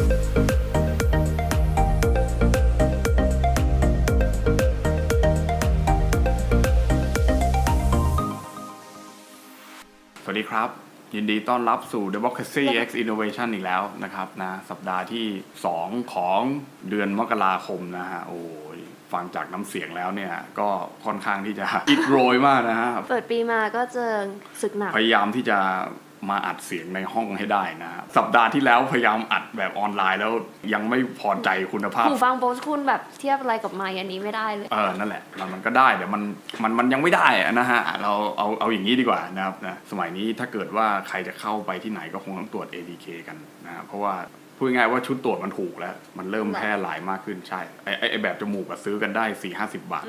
สวัสดีครับ ยินดีต้อนรับสู่ Democracy X Innovation อีกแล้วนะครับนะสัปดาห์ที่ 2 ของเดือนมกราคมนะฮะโอ้ยฟังจากน้ำเสียงแล้วเนี่ย ก็ค่อนข้างที่จะอิดโรยมากนะฮะ เปิดปีมาก็เจอศึกหนัก พยายามที่จะ มาอัดเสียงในห้องให้ได้นะฮะสัปดาห์ที่แล้วพยายามอัดแบบออนไลน์แล้วยังไม่พอใจคุณภาพหูฟังโบสคุณแบบเทียบอะไรกับไมค์อันนี้ไม่ได้เลยเออนั่นแหละมันมันก็ได้แต่มันมันมันยังไม่ได้อะนะฮะเราเอาเอาอย่างนี้ดีกว่านะครับนะสมัยนี้ถ้าเกิดว่าใครจะเข้าไปที่ไหนก็คงต้องตรวจ ATK กันนะเพราะว่า พูดง่ายๆว่าชุดตรวจมันถูกแล้ว มันเริ่มแพร่หลายมากขึ้นใช่ไอไอ้ไอแบบจมูกอะซื้อกันได้สี่ห้าสิบบาท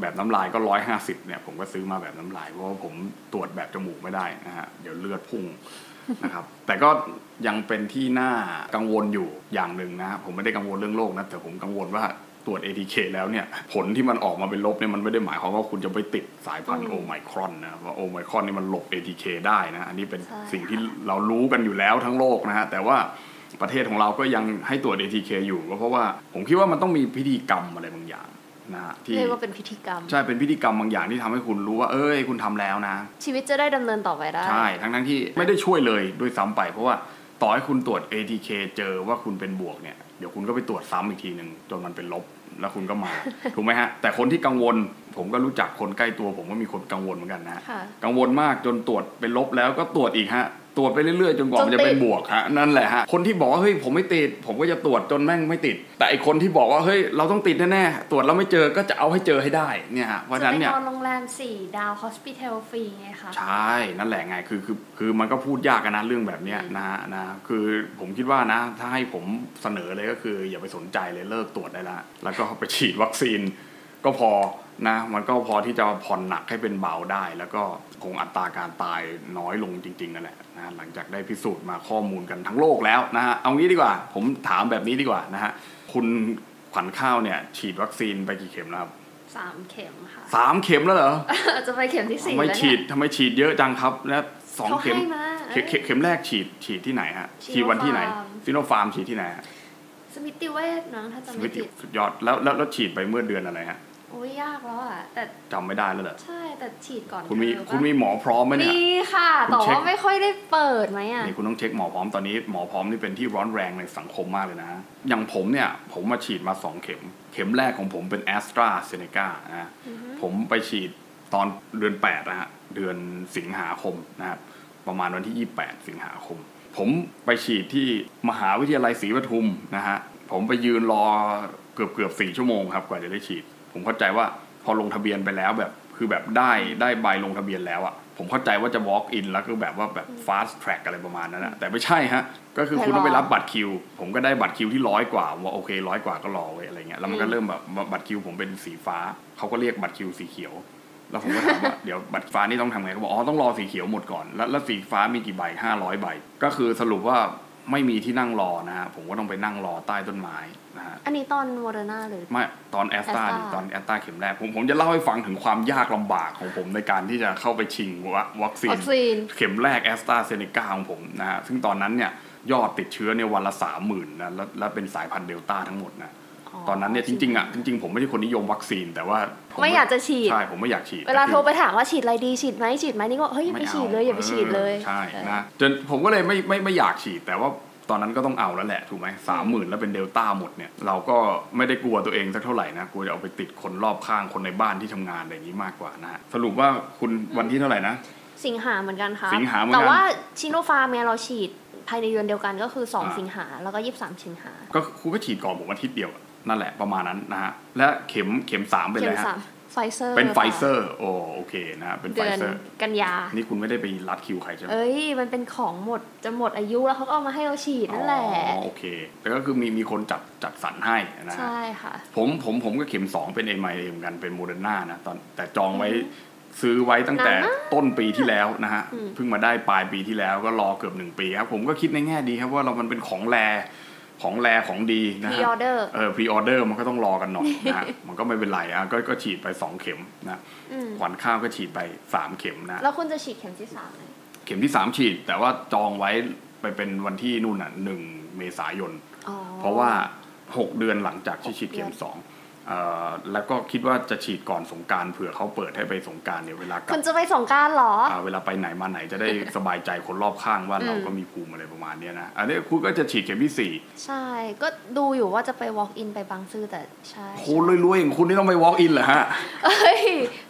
แบบน้ำลายก็ร้อยห้าสิบเนี่ย ผมก็ซื้อมาแบบน้ำลายเพราะว่าผมตรวจแบบจมูกไม่ได้นะฮะเดี๋ยวเลือดพุ่งนะครับแต่ก็ยังเป็นที่น่ากังวลอยู่อย่างหนึ่งนะฮะผมไม่ได้กังวลเรื่องโรคนะแต่ผมกังวลว่าตรวจ ATK แล้วเนี่ย ผลที่มันออกมาเป็นลบเนี่ยมันไม่ได้หมายความว่าคุณจะไปติดสายพันธุ์โอไมครอนนะว่าโอไมครอนนี่มันหลบ ATK ได้นะ อันนี้เป็นใช่สิ่งที่เรารู้กันอยู่แล้วทั้งโลกนะฮะแต่ว่า ประเทศของเราก็ยังให้ตรวจ ATK อยู่ก็เพราะว่าผมคิดว่ามันต้องมีพิธีกรรมอะไรบางอย่างนะฮะที่เรียกว่าเป็นพิธีกรรม ใช่เป็นพิธีกรรมบางอย่างที่ทำให้คุณรู้ว่า เอ้ยคุณทำแล้วนะ ชีวิตจะได้ดำเนินต่อไปได้ ใช่ ทั้งทั้งๆที่ไม่ได้ช่วยเลยด้วยซ้ำไป เพราะว่าต่อให้คุณตรวจ ATK เจอว่าคุณเป็นบวกเนี่ยเดี๋ยวคุณก็ไปตรวจซ้ำอีกทีหนึ่งจนมันเป็นลบแล้วคุณก็มา ถูกไหมฮะ แต่คนที่กังวล ผมก็รู้จักคนใกล้ตัว ผมก็มีคนกังวลเหมือนกันนะค่ะกังวลมากจนตรวจเป็นลบแล้วก็ตรวจอีกฮะ ตรวจไปเรื่อยๆ จนกว่ามันจนติดจะเป็นบวกฮะนั่นแหละฮะคนที่บอกว่าเฮ้ยผมไม่ติด ผมก็จะตรวจจนแม่งไม่ติด แต่ไอคนที่บอกว่าเฮ้ยเราต้องติดแน่ๆตรวจแล้วไม่เจอก็จะเอาให้เจอให้ได้เนี่ยฮะเพราะฉะจะนั้นไปเนี่ยนอนโรงแรมสี่ดาว hospital ฟรีไงคะใช่นั่นแหละไงคือคือคือมันก็พูดยากกันนะเรื่องแบบเนี้ยนะฮะนะคือผมคิดว่านะ ถ้าให้ผมเสนอเลยก็คือ อย่าไปสนใจเลยเลิกตรวจได้ละแล้วก็ไปฉีดวัคซีน ก็พอนะมันก็พอที่จะผ่อนหนักให้เป็นเบาได้ แล้วก็คงอัตราการตายน้อยลงจริงๆนั่นแหละนะหลังจากได้พิสูจน์มาข้อมูลกันทั้งโลกแล้วนะฮะเอางี้ดีกว่า ผมถามแบบนี้ดีกว่านะฮะคุณขวัญข้าวเนี่ย ฉีดวัคซีนไปกี่เข็มแล้วครับสามเข็มค่ะสามเข็มแล้วเหรอจะไปเข็มที่สี่ทำไมแล้วฉีเนี่ยดทำไมฉีดเยอะจังครับแล้วสองเขาเข็มให้มาเข็มเข็มเข็มแรกฉีดฉีดที่ไหนฮะ Sinopharm ฉีดวันที่ไหนซิโนฟาร์มฉีดที่ไหนฮะสมิติเวชนะถ้าจำสมิไม่ติผิดสุดยอดแล้วแล้วแล้วฉีดไปเมื่อเดือนอะไรฮะโอ้ยยากแล้วอะแต่จำไม่ได้แล้วเหรอใช่แต่ฉีดก่อนคุณมีเธอปะคุณมีหมอพร้อมไหมเนี่ยมีค่ะคุณแต่เช็คว่าไม่ค่อยได้เปิดไหมอะนี่คุณต้องเช็คหมอพร้อมตอนนี้หมอพร้อมนี่เป็นที่ร้อนแรงในสังคมมากเลยนะ อย่างผมเนี่ย ผมมาฉีดมาสองเข็ม เข็มแรกของผมเป็นแอสตราเซเนกานะผมไปฉีดตอนเดือน8นะฮะเดือนสิงหาคมนะครับประมาณวันที่ 28 สิงหาคม ผมไปฉีดที่มหาวิทยาลัยศรีปทุมนะฮะผมไปยืนรอเกือบเกือบสี่ชั่วโมงครับกว่าจะได้ฉีด ผมเข้าใจว่าพอลงทะเบียนไปแล้วแบบคือแบบได้ได้ใบลงทะเบียนแล้วอะ่ะผมเข้าใจว่าจะ walk in แล้วก็แบบว่าแบบ fast track อะไรประมาณนั้นนะแต่ไม่ใช่ฮะ ก็คือคุณต้องไปรับบัตรคิว ผมก็ได้บัตรคิวที่ร้อยกว่าว่าโอเคร้อยกว่าก็รอไว้อะไรเงี้ยแล้วมันก็เริ่มแบบบัตรคิวผมเป็นสีฟ้าเขาก็เรียกบัตรคิวสีเขียว แล้วผมก็ถามว่าเดี๋ยวบัตรฟ้านี่ต้องทำไงเขาบอกอ๋อต้องรอสีเขียวหมดก่อนแล้วแล้วสีฟ้ามีกี่ใบห้าร้อยใบ ก็คือสรุปว่า ไม่มีที่นั่งรอนะฮะผมก็ต้องไปนั่งรอใต้ต้นไม้นะฮะอันนี้ตอนโมเดอร์นาเลยไม่ตอนแอสตรา Astra ตอนแอสตราเข็มแรกผมผมจะเล่าให้ฟังถึงความยากลำบากของผมในการที่จะเข้าไปชิงวะวัคซีนวัคซีน เข็มแรกแอสตราเซเนกาของผมนะฮะซึ่งตอนนั้นเนี่ยยอดติดเชื้อเนี่ยวันละสามหมื่นนะแล้วแล้วเป็นสายพันธุ์เดลต้าทั้งหมดนะ ตอนนั้นเนี่ยจริงๆอะจริงๆผมไม่ใช่คนนิยมวัคซีน แต่ว่าผไม่อยากจะฉีดใช่ผมไม่อยากฉีด เวลาแต่คือโทรไปถามว่าฉีดอะไรดีฉีดไหมฉีดไหมนี่ก็เฮ้ยอย่าไปม่ฉีดเลยอย่าไปฉีดเลยออใช่นะจนผมก็เลยไม่ไม่ไม่อยากฉีดแต่ว่าตอนนั้นก็ต้องเอาแล้วแหละถูกไหมสามหมื่นแล้วเป็นเดลต้าหมดเนี่ยเราก็ไม่ได้กลัวตัวเองสักเท่าไหร่นะกลัวจะเอาไปติดคนรอบข้างคนในบ้านที่ทำงานอะไรอย่างนี้มากกว่านะฮะสรุปว่าคุณวันที่เท่าไหร่นะสิงหาเหมือนกันค่ะสิงหาเหมือนกันแต่ว่าซิโนฟาร์มเนี่ยเราฉีดภายในเดือนเดียวกันก็คืออ่า2สิงหาแล้วก็ 23 สิงหาก็คุณก็ฉีดก่อนผมอาทิตย์เดียวอะ นั่นแหละประมาณนั้นนะฮะและเข็มเข็มสามเป็นเข็อะไรมฮะสามไฟเซอร์เป็นไฟเซอร์โอโอเคนะฮะเป็นไฟเดือนเซอร์กันยา นี่คุณไม่ได้ไปลัดคิวใครใช่ไหมเอ้ยมันเป็นของหมดจะหมดอายุแล้วเขาก็เอามาให้เราฉีดนั่นแหละอ๋อโอเคแต่ก็คือมีมีคนจัดจัดสรรให้นะฮะใช่ค่ะผมผมผมก็เข็มสองเป็นเอ็มไอเหมือนกันเป็นโมเดอร์นานะตอนแต่จองไว้ซื้อไว้ตั้งแต่นานมากต้นปีที่แล้วนะฮะอืมเพิ่งมาได้ปลายปีที่แล้วก็รอเกือบหนึ่งปีครับผมก็คิดในแง่ดีครับว่าเรามันเป็นของ rare ของ rare ของดีนะ pre ฮะออเดอร์เออ pre-order มันก็ต้องรอกันหน่อยนะฮะมันก็ไม่เป็นไรอะก็ก็ฉีดไปสองเข็มนะอืมขวัญข้าวก็ฉีดไปสามเข็มนะแล้วคุณจะฉีดเข็มที่สามไหมเข็มที่สามฉีด แต่ว่าจองไว้ไปเป็นวันที่นู่นอะหนึ่งเมษายนอ๋อเพราะว่า6เดือนหลังจากที่ฉีดเข็มหกเดือนสองเอ่อ แล้วก็คิดว่าจะฉีดก่อนสงกรารเผื่อเขาเปิดให้ไปสงกรารเนี่ยเวลากลัคุบณจะไปสงกรารเหรออ่าเวลาไปไหนมาไหนจะได้สบายใจคนรอบข้างว่าเราก็มีภูมิอะไรประมาณเนี้ยนะอันนี้คุณก็จะฉีดเข็มที่สี่ใช่ ก็ดูอยู่ว่าจะไป walk in ไปบางซื่อแต่ใช่คุณรวยๆอย่างคุณนี่ต้องไป walk in เหรอฮะเอ้ย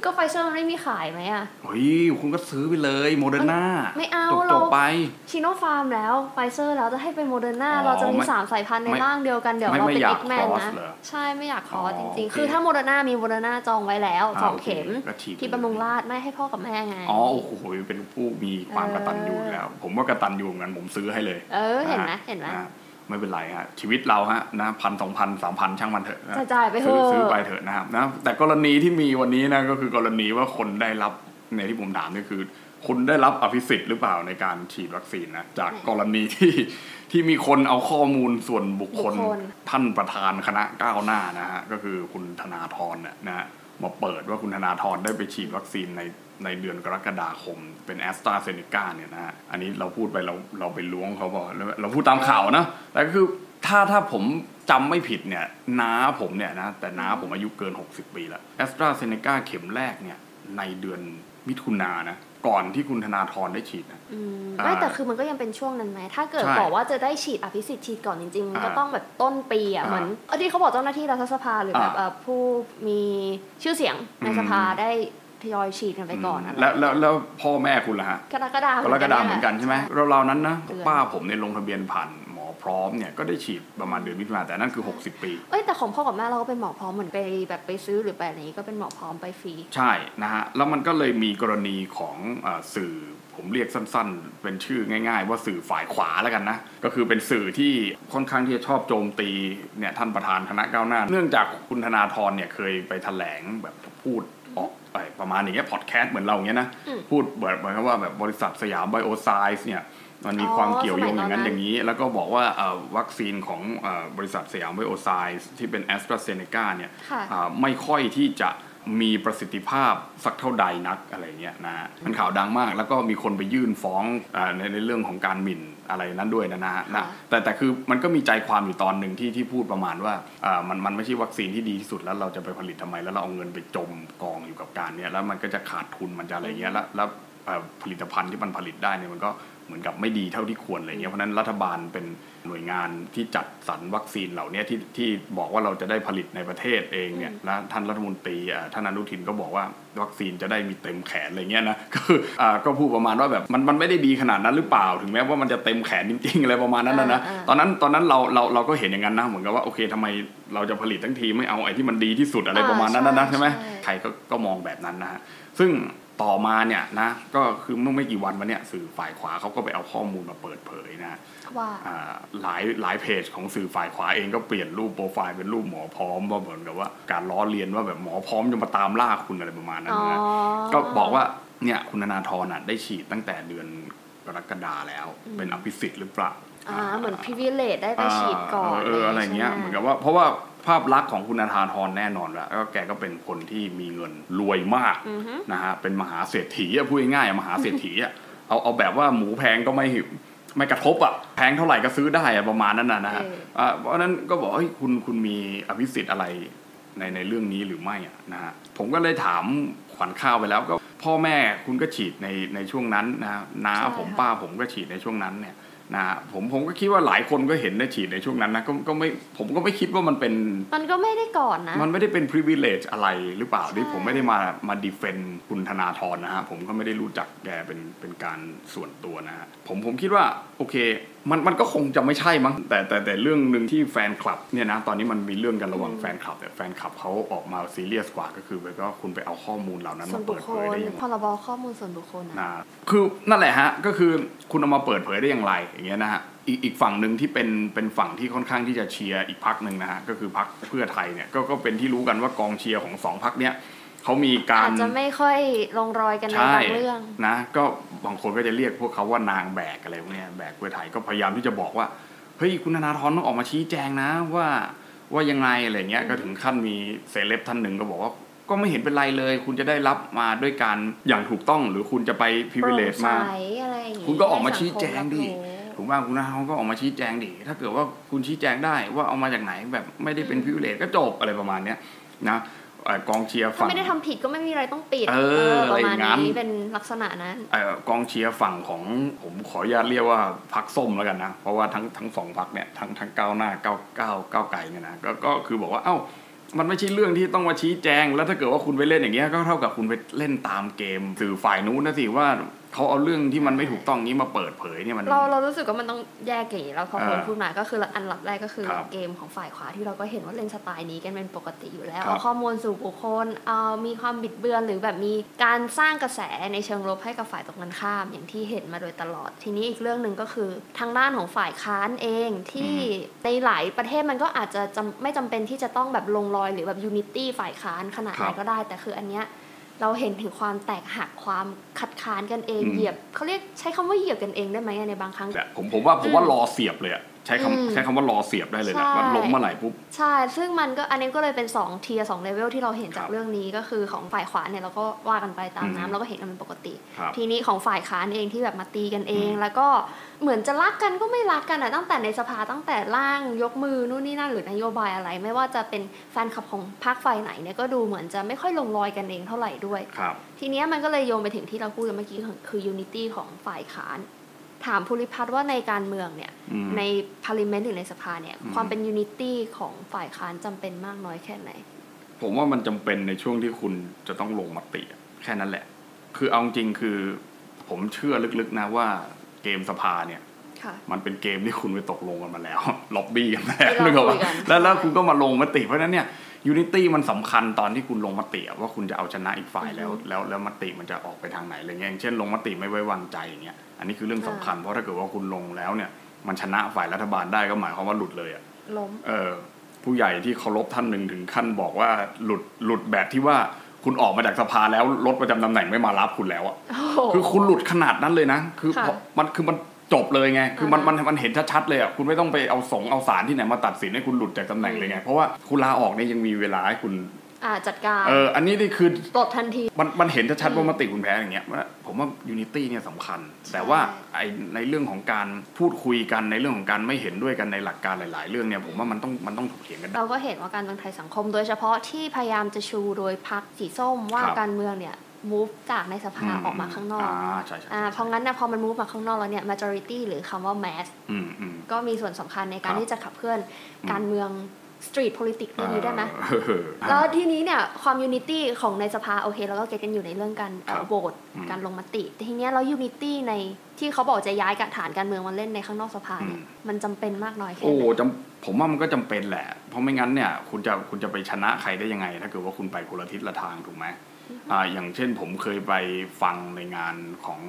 ก็ไฟเซอร์มันไม่มีขายไหมอะเฮ้ยคุณก็ซื้อไปเลยโมเดอร์นาไม่เอาจบเราจบไปชิโนฟาร์มแล้วไฟเซอร์แล้วจะให้เป็นโมเดอร์นาอ๋อเราจะมีไม่สามสายพันธุ์ในไม่ร่างเดียวกันเดี๋ยวไม่เราไม่เป็นอยากอีกแมน cross นะเหรอใช่ไม่อยากคอร์สอ๋อจริงโอๆเคคือถ้าโมเดอร์นามีโมเดอร์นาจองไว้แล้วอ่าสองโอเคเข็มก็ฉีดที่บำรุงราษฎร์ไม่ให้พ่อกับแม่ไงอ๋อโอ้โหเป็นผู้มีความกตัญญูอยู่แล้ว ผมว่ากตัญญูเหมือนกันผมซื้อให้เลย เออเห็นไหมะฮะเห็นไหมะไม่เป็นไรฮะชีวิตเราฮะนะพันสองพันสามพันช่างมันเถอะนะจะจ่ายไปเถซื้ออะซื้อไปเถอะนะครับนะแต่กรณีที่มีวันนี้นะก็คือกรณีว่าคนได้รับในที่ผมถามนี่คือ คุณได้รับอภิสิทธิ์หรือเปล่าในการฉีดวัคซีนนะจากกรณีที่ที่มีคนเอาข้อมูลส่วนบุคคลบุคคลท่านประธานคณะก้าวหน้านะฮะก็คือคุณธนาธรเนี่ยนะฮะมาเปิดว่าคุณธนาธรได้ไปฉีดวัคซีนในในเดือนกรกฎาคม เป็นแอสตราเซเนกาเนี่ยนะฮะอันนี้เราพูดไปเราเราไปล้วงเขาบอกเราเราพูดตามข่าวนะแต่ก็คือถ้าถ้าผมจำไม่ผิดเนี่ยน้าผมเนี่ยนะแต่น้าผมอายุเกิน 60 ปีแล้วแอสตราเซเนกาเข็มแรกเนี่ยในเดือนมิถุนายนนะ ก่อนที่คุณธนาธรได้ฉีดนะอืมอ่าไม่แต่คือมันก็ยังเป็นช่วงนั้นไหมถ้าเกิดใช่บอกว่าจะได้ฉีดอภิสิทธิ์ฉีดก่อนจริงๆมันก็อ่าต้องแบบต้นปีอะอ่าเหมือนเออที่เขาบอกเจ้าหน้าที่รัฐสภาหรือแบบอ่าเอ่อผู้มีชื่อเสียงในอืมสภาได้ทยอยฉีดกันไปก่อนอะไรแล้วแล้วแล้วพ่อแม่คุณล่ะฮะกรกฎาคมกรกฎาเหมือนกันใช่ไหมเราเรานั้นนะเดือนป้าผมเนี่ยลงทะเบียนผ่านหมอ พร้อมเนี่ยก็ได้ฉีดประมาณเดือนมิถุนายนแต่นั่นคือ 60 ปี เอ้ยแต่ของพ่อกับแม่เราก็เป็นหมอพร้อมเหมือนไปแบบไปซื้อหรือไปอะไรอย่างนี้ก็เป็นหมอพร้อมไปฟรี ใช่นะฮะแล้วมันก็เลยมีกรณีของเออสื่อผมเรียกสั้นๆ เป็นชื่อง่าย ๆ ว่าสื่อฝ่ายขวาแล้วกันนะ ก็คือเป็นสื่อที่ค่อนข้างที่จะชอบโจมตีเนี่ยท่านประธานคณะก้าวหน้า เนื่องจากคุณธนาธรเนี่ยเคยไปแถลงแบบพูดออกไปประมาณอย่างเงี้ยพอดแคสต์เหมือนเราอย่างเงี้ยนะอืมพูดเหมือนเหมือนกับว่าแบบบริษัทสยามไบโอไซเอนซ์เนี่ย มันมีอ๋อความเกี่ยวโยงอย่างนั้นสมัยตอนนั้นอย่างนี้ แล้วก็บอกว่าเอ่อวัคซีนของเออบริษัทสยามไบโอไซเอนซ์ที่เป็นแอสตราเซเนกาเนี่ยค่ะอ่าไม่ค่อยที่จะมีประสิทธิภาพสักเท่าใดนักอะไรเงี้ยนะฮะมันข่าวดังมาก แล้วก็มีคนไปยื่นฟ้องอาในในเรื่องของการหมิ่นอะไรนั้นด้วยนะนะฮะนะค่ะแต่แต่คือมันก็มีใจความอยู่ตอนหนึ่งที่ที่พูดประมาณว่าอ่ามันมันไม่ใช่วัคซีนที่ดีที่สุดแล้วเราจะไปผลิตทำไมแล้วเราเอาเงินไปจมกองอยู่กับการเนี้ยแล้วมันก็จะขาดทุนมันจะอะไรเงี้ยแล้วแล้วเอ่อผลิตภัณฑ์ที่มันผลิตได้เนี่ยมันก็ เหมือนกับไม่ดีเท่าที่ควรอะไรเงี้ยเพราะฉะนั้นรัฐบาลเป็นหน่วยงานที่จัดสรรวัคซีนเหล่านี้ที่ที่บอกว่าเราจะได้ผลิตในประเทศเองเนี่ยและท่านรัฐมนตรีอ่าท่านอนุทินก็บอกว่าวัคซีนจะได้มีเต็มแขนอะไรเงี้ยนะก็คืออ่าก็พูดประมาณว่าแบบมันมันไม่ได้ดีขนาดนั้นหรือเปล่า ถึงแม้ว่ามันจะเต็มแขนจริงๆอะไรประมาณนั้นนะนะอ่าอ่าตอนนั้นตอนนั้นเราเราเราก็เห็นอย่างนั้นนะเหมือนกับว่าโอเคทำไมเราจะผลิตทั้งทีไม่เอาไอ้ที่มันดีที่สุดอะไรประมาณนั้นนะนะใช่ไหมใครก็ก็มองแบบนั้นนะฮะซึ่ง ต่อมาเนี่ยนะก็คือเมื่อไม่กี่วันมาเนี่ยสื่อฝ่ายขวาเขาก็ไปเอาข้อมูลมาเปิดเผยนะฮะว่าอ่าหลายหลายเพจของสื่อฝ่ายขวาเองก็เปลี่ยนรูปโปรไฟล์เป็นรูปหมอพร้อมว่าเหมือนกับว่าการล้อเลียนว่าแบบหมอพร้อมจะมาตามล่าคุณอะไรประมาณนั้นอ๋อนะก็บอกว่าเนี่ยคุณธนาธรน่ะได้ฉีดตั้งแต่เดือนกรกฎาแล้วเป็นอภิสิทธิ์หรือเปล่าอ่าเหมือนพิเวเลตได้ไปฉีดก่อนเอออะไรเงี้ยใช่เหมือนกับว่าเพราะว่า ภาพลักษณ์ของคุณธนาธรแน่นอนแล้วแล้วแกก็เป็นคนที่มีเงินรวยมากอือฮึนะฮะเป็นมหาเศรษฐีอะพูดง่ายๆอะมหาเศรษฐีอะเอาเอาแบบว่าหมูแพงก็ไม่ไม่กระทบอะแพงเท่าไหร่ก็ซื้อได้อะประมาณนั้นนะนะฮะเอออ่าเพราะฉะนั้นก็บอกเฮ้ยคุณคุณมีอภิสิทธิ์อะไรในในเรื่องนี้หรือไม่อะนะฮะผมก็เลยถามขวัญข้าวไปแล้วก็พ่อแม่คุณก็ฉีดในในช่วงนั้นนะน้าใช่ผมค่ะป้าผมก็ฉีดในช่วงนั้นเนี่ย นะฮะผมผมก็คิดว่าหลายคนก็เห็นได้ฉีดในช่วงนั้นนะก็ก็ไม่ผมก็ไม่คิดว่ามันเป็น มันก็ไม่ได้ก่อนนะ มันไม่ได้เป็น privilege อะไรหรือเปล่าใช่ที่ผมไม่ได้มามาดีเฟนคุณธนาธรนะฮะผมก็ไม่ได้รู้จักแกเป็นเป็นการส่วนตัวนะฮะผมผมคิดว่าโอเคมันมันก็คงจะไม่ใช่มั้งแต่แต่แต่เรื่องหนึ่งที่แฟนคลับเนี่ยนะตอนนี้มันมีเรื่องกันระหว่างแฟนคลับแต่แฟนคลับเขาออกมาซีเรียสกว่าก็คือแบบว่าคุณไปเอาข้อมูลเหล่านั้นส่วมานบุเปิคดคเผยลได้ยังไงพรบข้อมูลส่วนบุคคลนะนะคือนั่นแหละฮะก็คือคุณเอามาเปิดเผยได้อย่างไรอย่างเงี้ยนะฮะอีกอีกฝั่งหนึ่งที่เป็นเป็นฝั่งที่ค่อนข้างที่จะเชียร์อีกพักหนึ่งนะฮะก็คือพักเพื่อไทยเนี่ยก็ก็เป็นที่รู้กันว่ากองเชียร์ของสองพักเนี้ย เขามีการอาจจะไม่ค่อยลงรอยกันในใช่บางเรื่องนะก็บางคนก็จะเรียกพวกเขาว่านางแบกอะไรพวกเนี้ยแบกเพื่อไทยก็พยายามที่จะบอกว่าเฮ้ยคุณธนาธรต้องออกมาชี้แจงนะว่าว่ายังไงอะไรเงี้ยก็ถึงขั้นมีเซเลบท่านหนึ่งก็บอกว่าก็ไม่เห็นเป็นไรเลย คุณจะได้รับมาด้วยการอย่างถูกต้องหรือคุณจะไป privilege มาโปร่งใสอะไรอย่างงี้คุณก็ออกมาชี้แจงดิให้สังคมรับรู้ถูกป่ะคุณนาเขาก็ออกมาชี้แจงดิถ้าเกิดว่าคุณชี้แจงได้ว่าเอามาจากไหนแบบไม่ได้เป็น privilege ก็จบอะไรประมาณเนี้ยนะเอ่อ กองเชียร์ถ้าฝั่งไม่ได้ทำผิดก็ไม่มีอะไรต้องปิดเออประมาณอะไรอย่างนั้นนี้เป็นลักษณะนั้นเอ่อกองเชียร์ฝั่งของผมขออนุญาตเรียกว่าพรรคส้มแล้วกันนะ เพราะว่าทั้งทั้งสองพรรคเนี่ยทั้งทั้งก้าวหน้าก้าวก้าวก้าวไกลเนี่ยนะก็ก็คือบอกว่าเอ้ามันไม่ใช่เรื่องที่ต้องมาชี้แจง แล้วถ้าเกิดว่าคุณไปเล่นอย่างเงี้ยก็เท่ากับคุณไปเล่นตามเกมสื่อฝ่ายนู้นนะสิว่า เขาเอาเรื่องที่มันไม่ถูกต้องนี้มาเปิดเผยเนี่ยมัน เราเรารู้สึกว่ามันต้องแยกอย่างนี้แล้วพอเออคนพูดมาก็คืออันดับแรกก็คือครับเกมของฝ่ายขวาที่เราก็เห็นว่าเล่นสไตล์นี้กันเป็นปกติอยู่แล้วครับเอาข้อมูลสู่บุคคลเอามีความบิดเบือนหรือแบบมีการสร้างกระแสในเชิงลบให้กับฝ่ายตรงกันข้ามอย่างที่เห็นมาโดยตลอด ทีนี้อีกเรื่องหนึ่งก็คือทางด้านของฝ่ายค้านเองที่ในหลายประเทศมันก็อาจจะจำไม่จำเป็นที่จะต้องแบบลงรอยหรือแบบ unity ฝ่ายค้านขนาดไหนครับก็ได้ แต่คืออันเนี้ย เราเห็นถึงความแตกหักความคัดค้านกันเองอืมเหยียบเขาเรียกใช้คำว่าเหยียบกันเองได้ไหมอะในบางครั้งแต่ผมผมว่าผมว่ารอเสียบเลยอะ ใช้อืมคำใช้คำว่ารอเสียบได้เลยแหละใช่ว่าล้มเมื่อไหร่ปุ๊บ ใช่ ซึ่งมันก็อันนี้ก็เลยเป็น2 tier สอง level ที่เราเห็นจาคกรับเรื่องนี้ก็คือของฝ่ายขวาเนี่ยเราก็ว่ากันไปตามอืมน้ำเราก็เห็นกันเป็นปกติครับทีนี้ของฝ่ายค้านเองที่แบบมาตีกันเองอืมแล้วก็เหมือนจะรักกันก็ไม่รักกันอะตั้งแต่ในสภาตั้งแต่ร่างยกมือนู่นนี่นั่นหรือนโยบายอะไร ไม่ว่าจะเป็นแฟนคลับของพรรคฝ่ายไหนเนี่ยก็ดูเหมือนจะไม่ค่อยลงรอยกันเองเท่าไหร่ด้วยครับทีเนี้ยมันก็เลยโยงไปถึงที่เราพูดกันเมื่อกี้คือคือ unity ของฝ่ายค้าน ถามภูริพัฒน์ว่าในการเมืองเนี่ยอืมใน parliament หรือในสภาเนี่ยอืมความเป็น unity ของฝ่ายค้านจำเป็นมากน้อยแค่ไหน ผมว่ามันจำเป็นในช่วงที่คุณจะต้องลงมติอะแค่นั้นแหละ คือเอาจริงๆคือผมเชื่อลึกๆนะว่าเกมสภาเนี่ยค่ะมันเป็นเกมที่คุณไปตกลงกันมาแล้วล็อบบี้กันมาแล้วที่เรานึกออกปะคุยกันแล้วแล้วใช่คุณก็มาลงมติเพราะฉะนั้นเนี่ย ยูนิตี้มันสำคัญตอนที่คุณลงมติอะว่าคุณจะเอาชนะอีกฝ่ายแล้ว แล้วแล้วมติมันจะออกไปทางไหนอะไรเงี้ยอย่างเช่นลงมติไม่ไว้วางใจอย่างเงี้ยอันนี้คือเรื่องสำคัญเพราะถ้าเกิดว่าคุณลงแล้วเนี่ย มันชนะฝ่ายรัฐบาลได้ก็หมายความว่าหลุดเลยอะล้มเออผู้ใหญ่ที่เคารพท่านหนึ่งถึงขั้นบอกว่าหลุดหลุดแบบที่ว่าคุณออกมาจากสภาแล้วรถประจำตำแหน่งไม่มารับคุณแล้วอะโอ้โหคือคุณหลุดขนาดนั้นเลยนะ คือค่ะพอมันคือมัน จบเลยไง คือมันอ่ามัมันมันเห็นชัดๆเลยอะ คุณไม่ต้องไปเอาศงเอาศาลที่ไหนมาตัดสินให้คุณหลุดจากตำแหน่งเลยไง เพราะว่าคุณลาออกเนี่ยยังมีเวลาให้คุณอ่าจัดการ เออ อันนี้นี่คือปลดทันที มันมันเห็นชัดๆอืมว่ามติคุณแพ้อย่างเงี้ยว่าผมว่า unity เนี่ยสำคัญใช่แต่ว่าไอในเรื่องของการพูดคุยกันในเรื่องของการไม่เห็นด้วยกันในหลักการหลาย ๆ เรื่องเนี่ยผมว่ามันต้องมันต้องถกเถียงกันได้เราก็เห็นว่าการเมืองไทยสังคม โดยเฉพาะที่พยายามจะชูโดยพรรคสีส้มว่าครับการเมืองเนี่ย move จากในสภาออกมาข้างนอกอ่าใช่ใช่อ่าเพราะงั้นนะพอมัน move มาข้างนอกแล้วเนี่ย majority หรือคำว่า mass อืมอืมก็มีส่วนสำคัญในการครับที่จะขับเคลื่อนการเมือง street politics เรื่องนี้ได้ไหมเออแล้วทีนี้เนี่ยความ unity ของในสภาโอเคเราก็เก็ตกันอยู่ในเรื่องการครับโหวตอืมการลงมติ แต่ทีเนี้ยเรา unity ในที่เขาบอกจะย้ายกฐานการเมืองมาเล่นในข้างนอกสภาเนี่ยอืมมันจำเป็นมากน้อยแค่โอ้ไหนจำผมว่ามันก็จำเป็นแหละ เพราะไม่งั้นเนี่ยคุณจะคุณจะไปชนะใครได้ยังไง ถ้าเกิดว่าคุณไปคนละทิศละทางถูกไหม อ่าอย่างเช่นผมเคยไปฟังในงานของ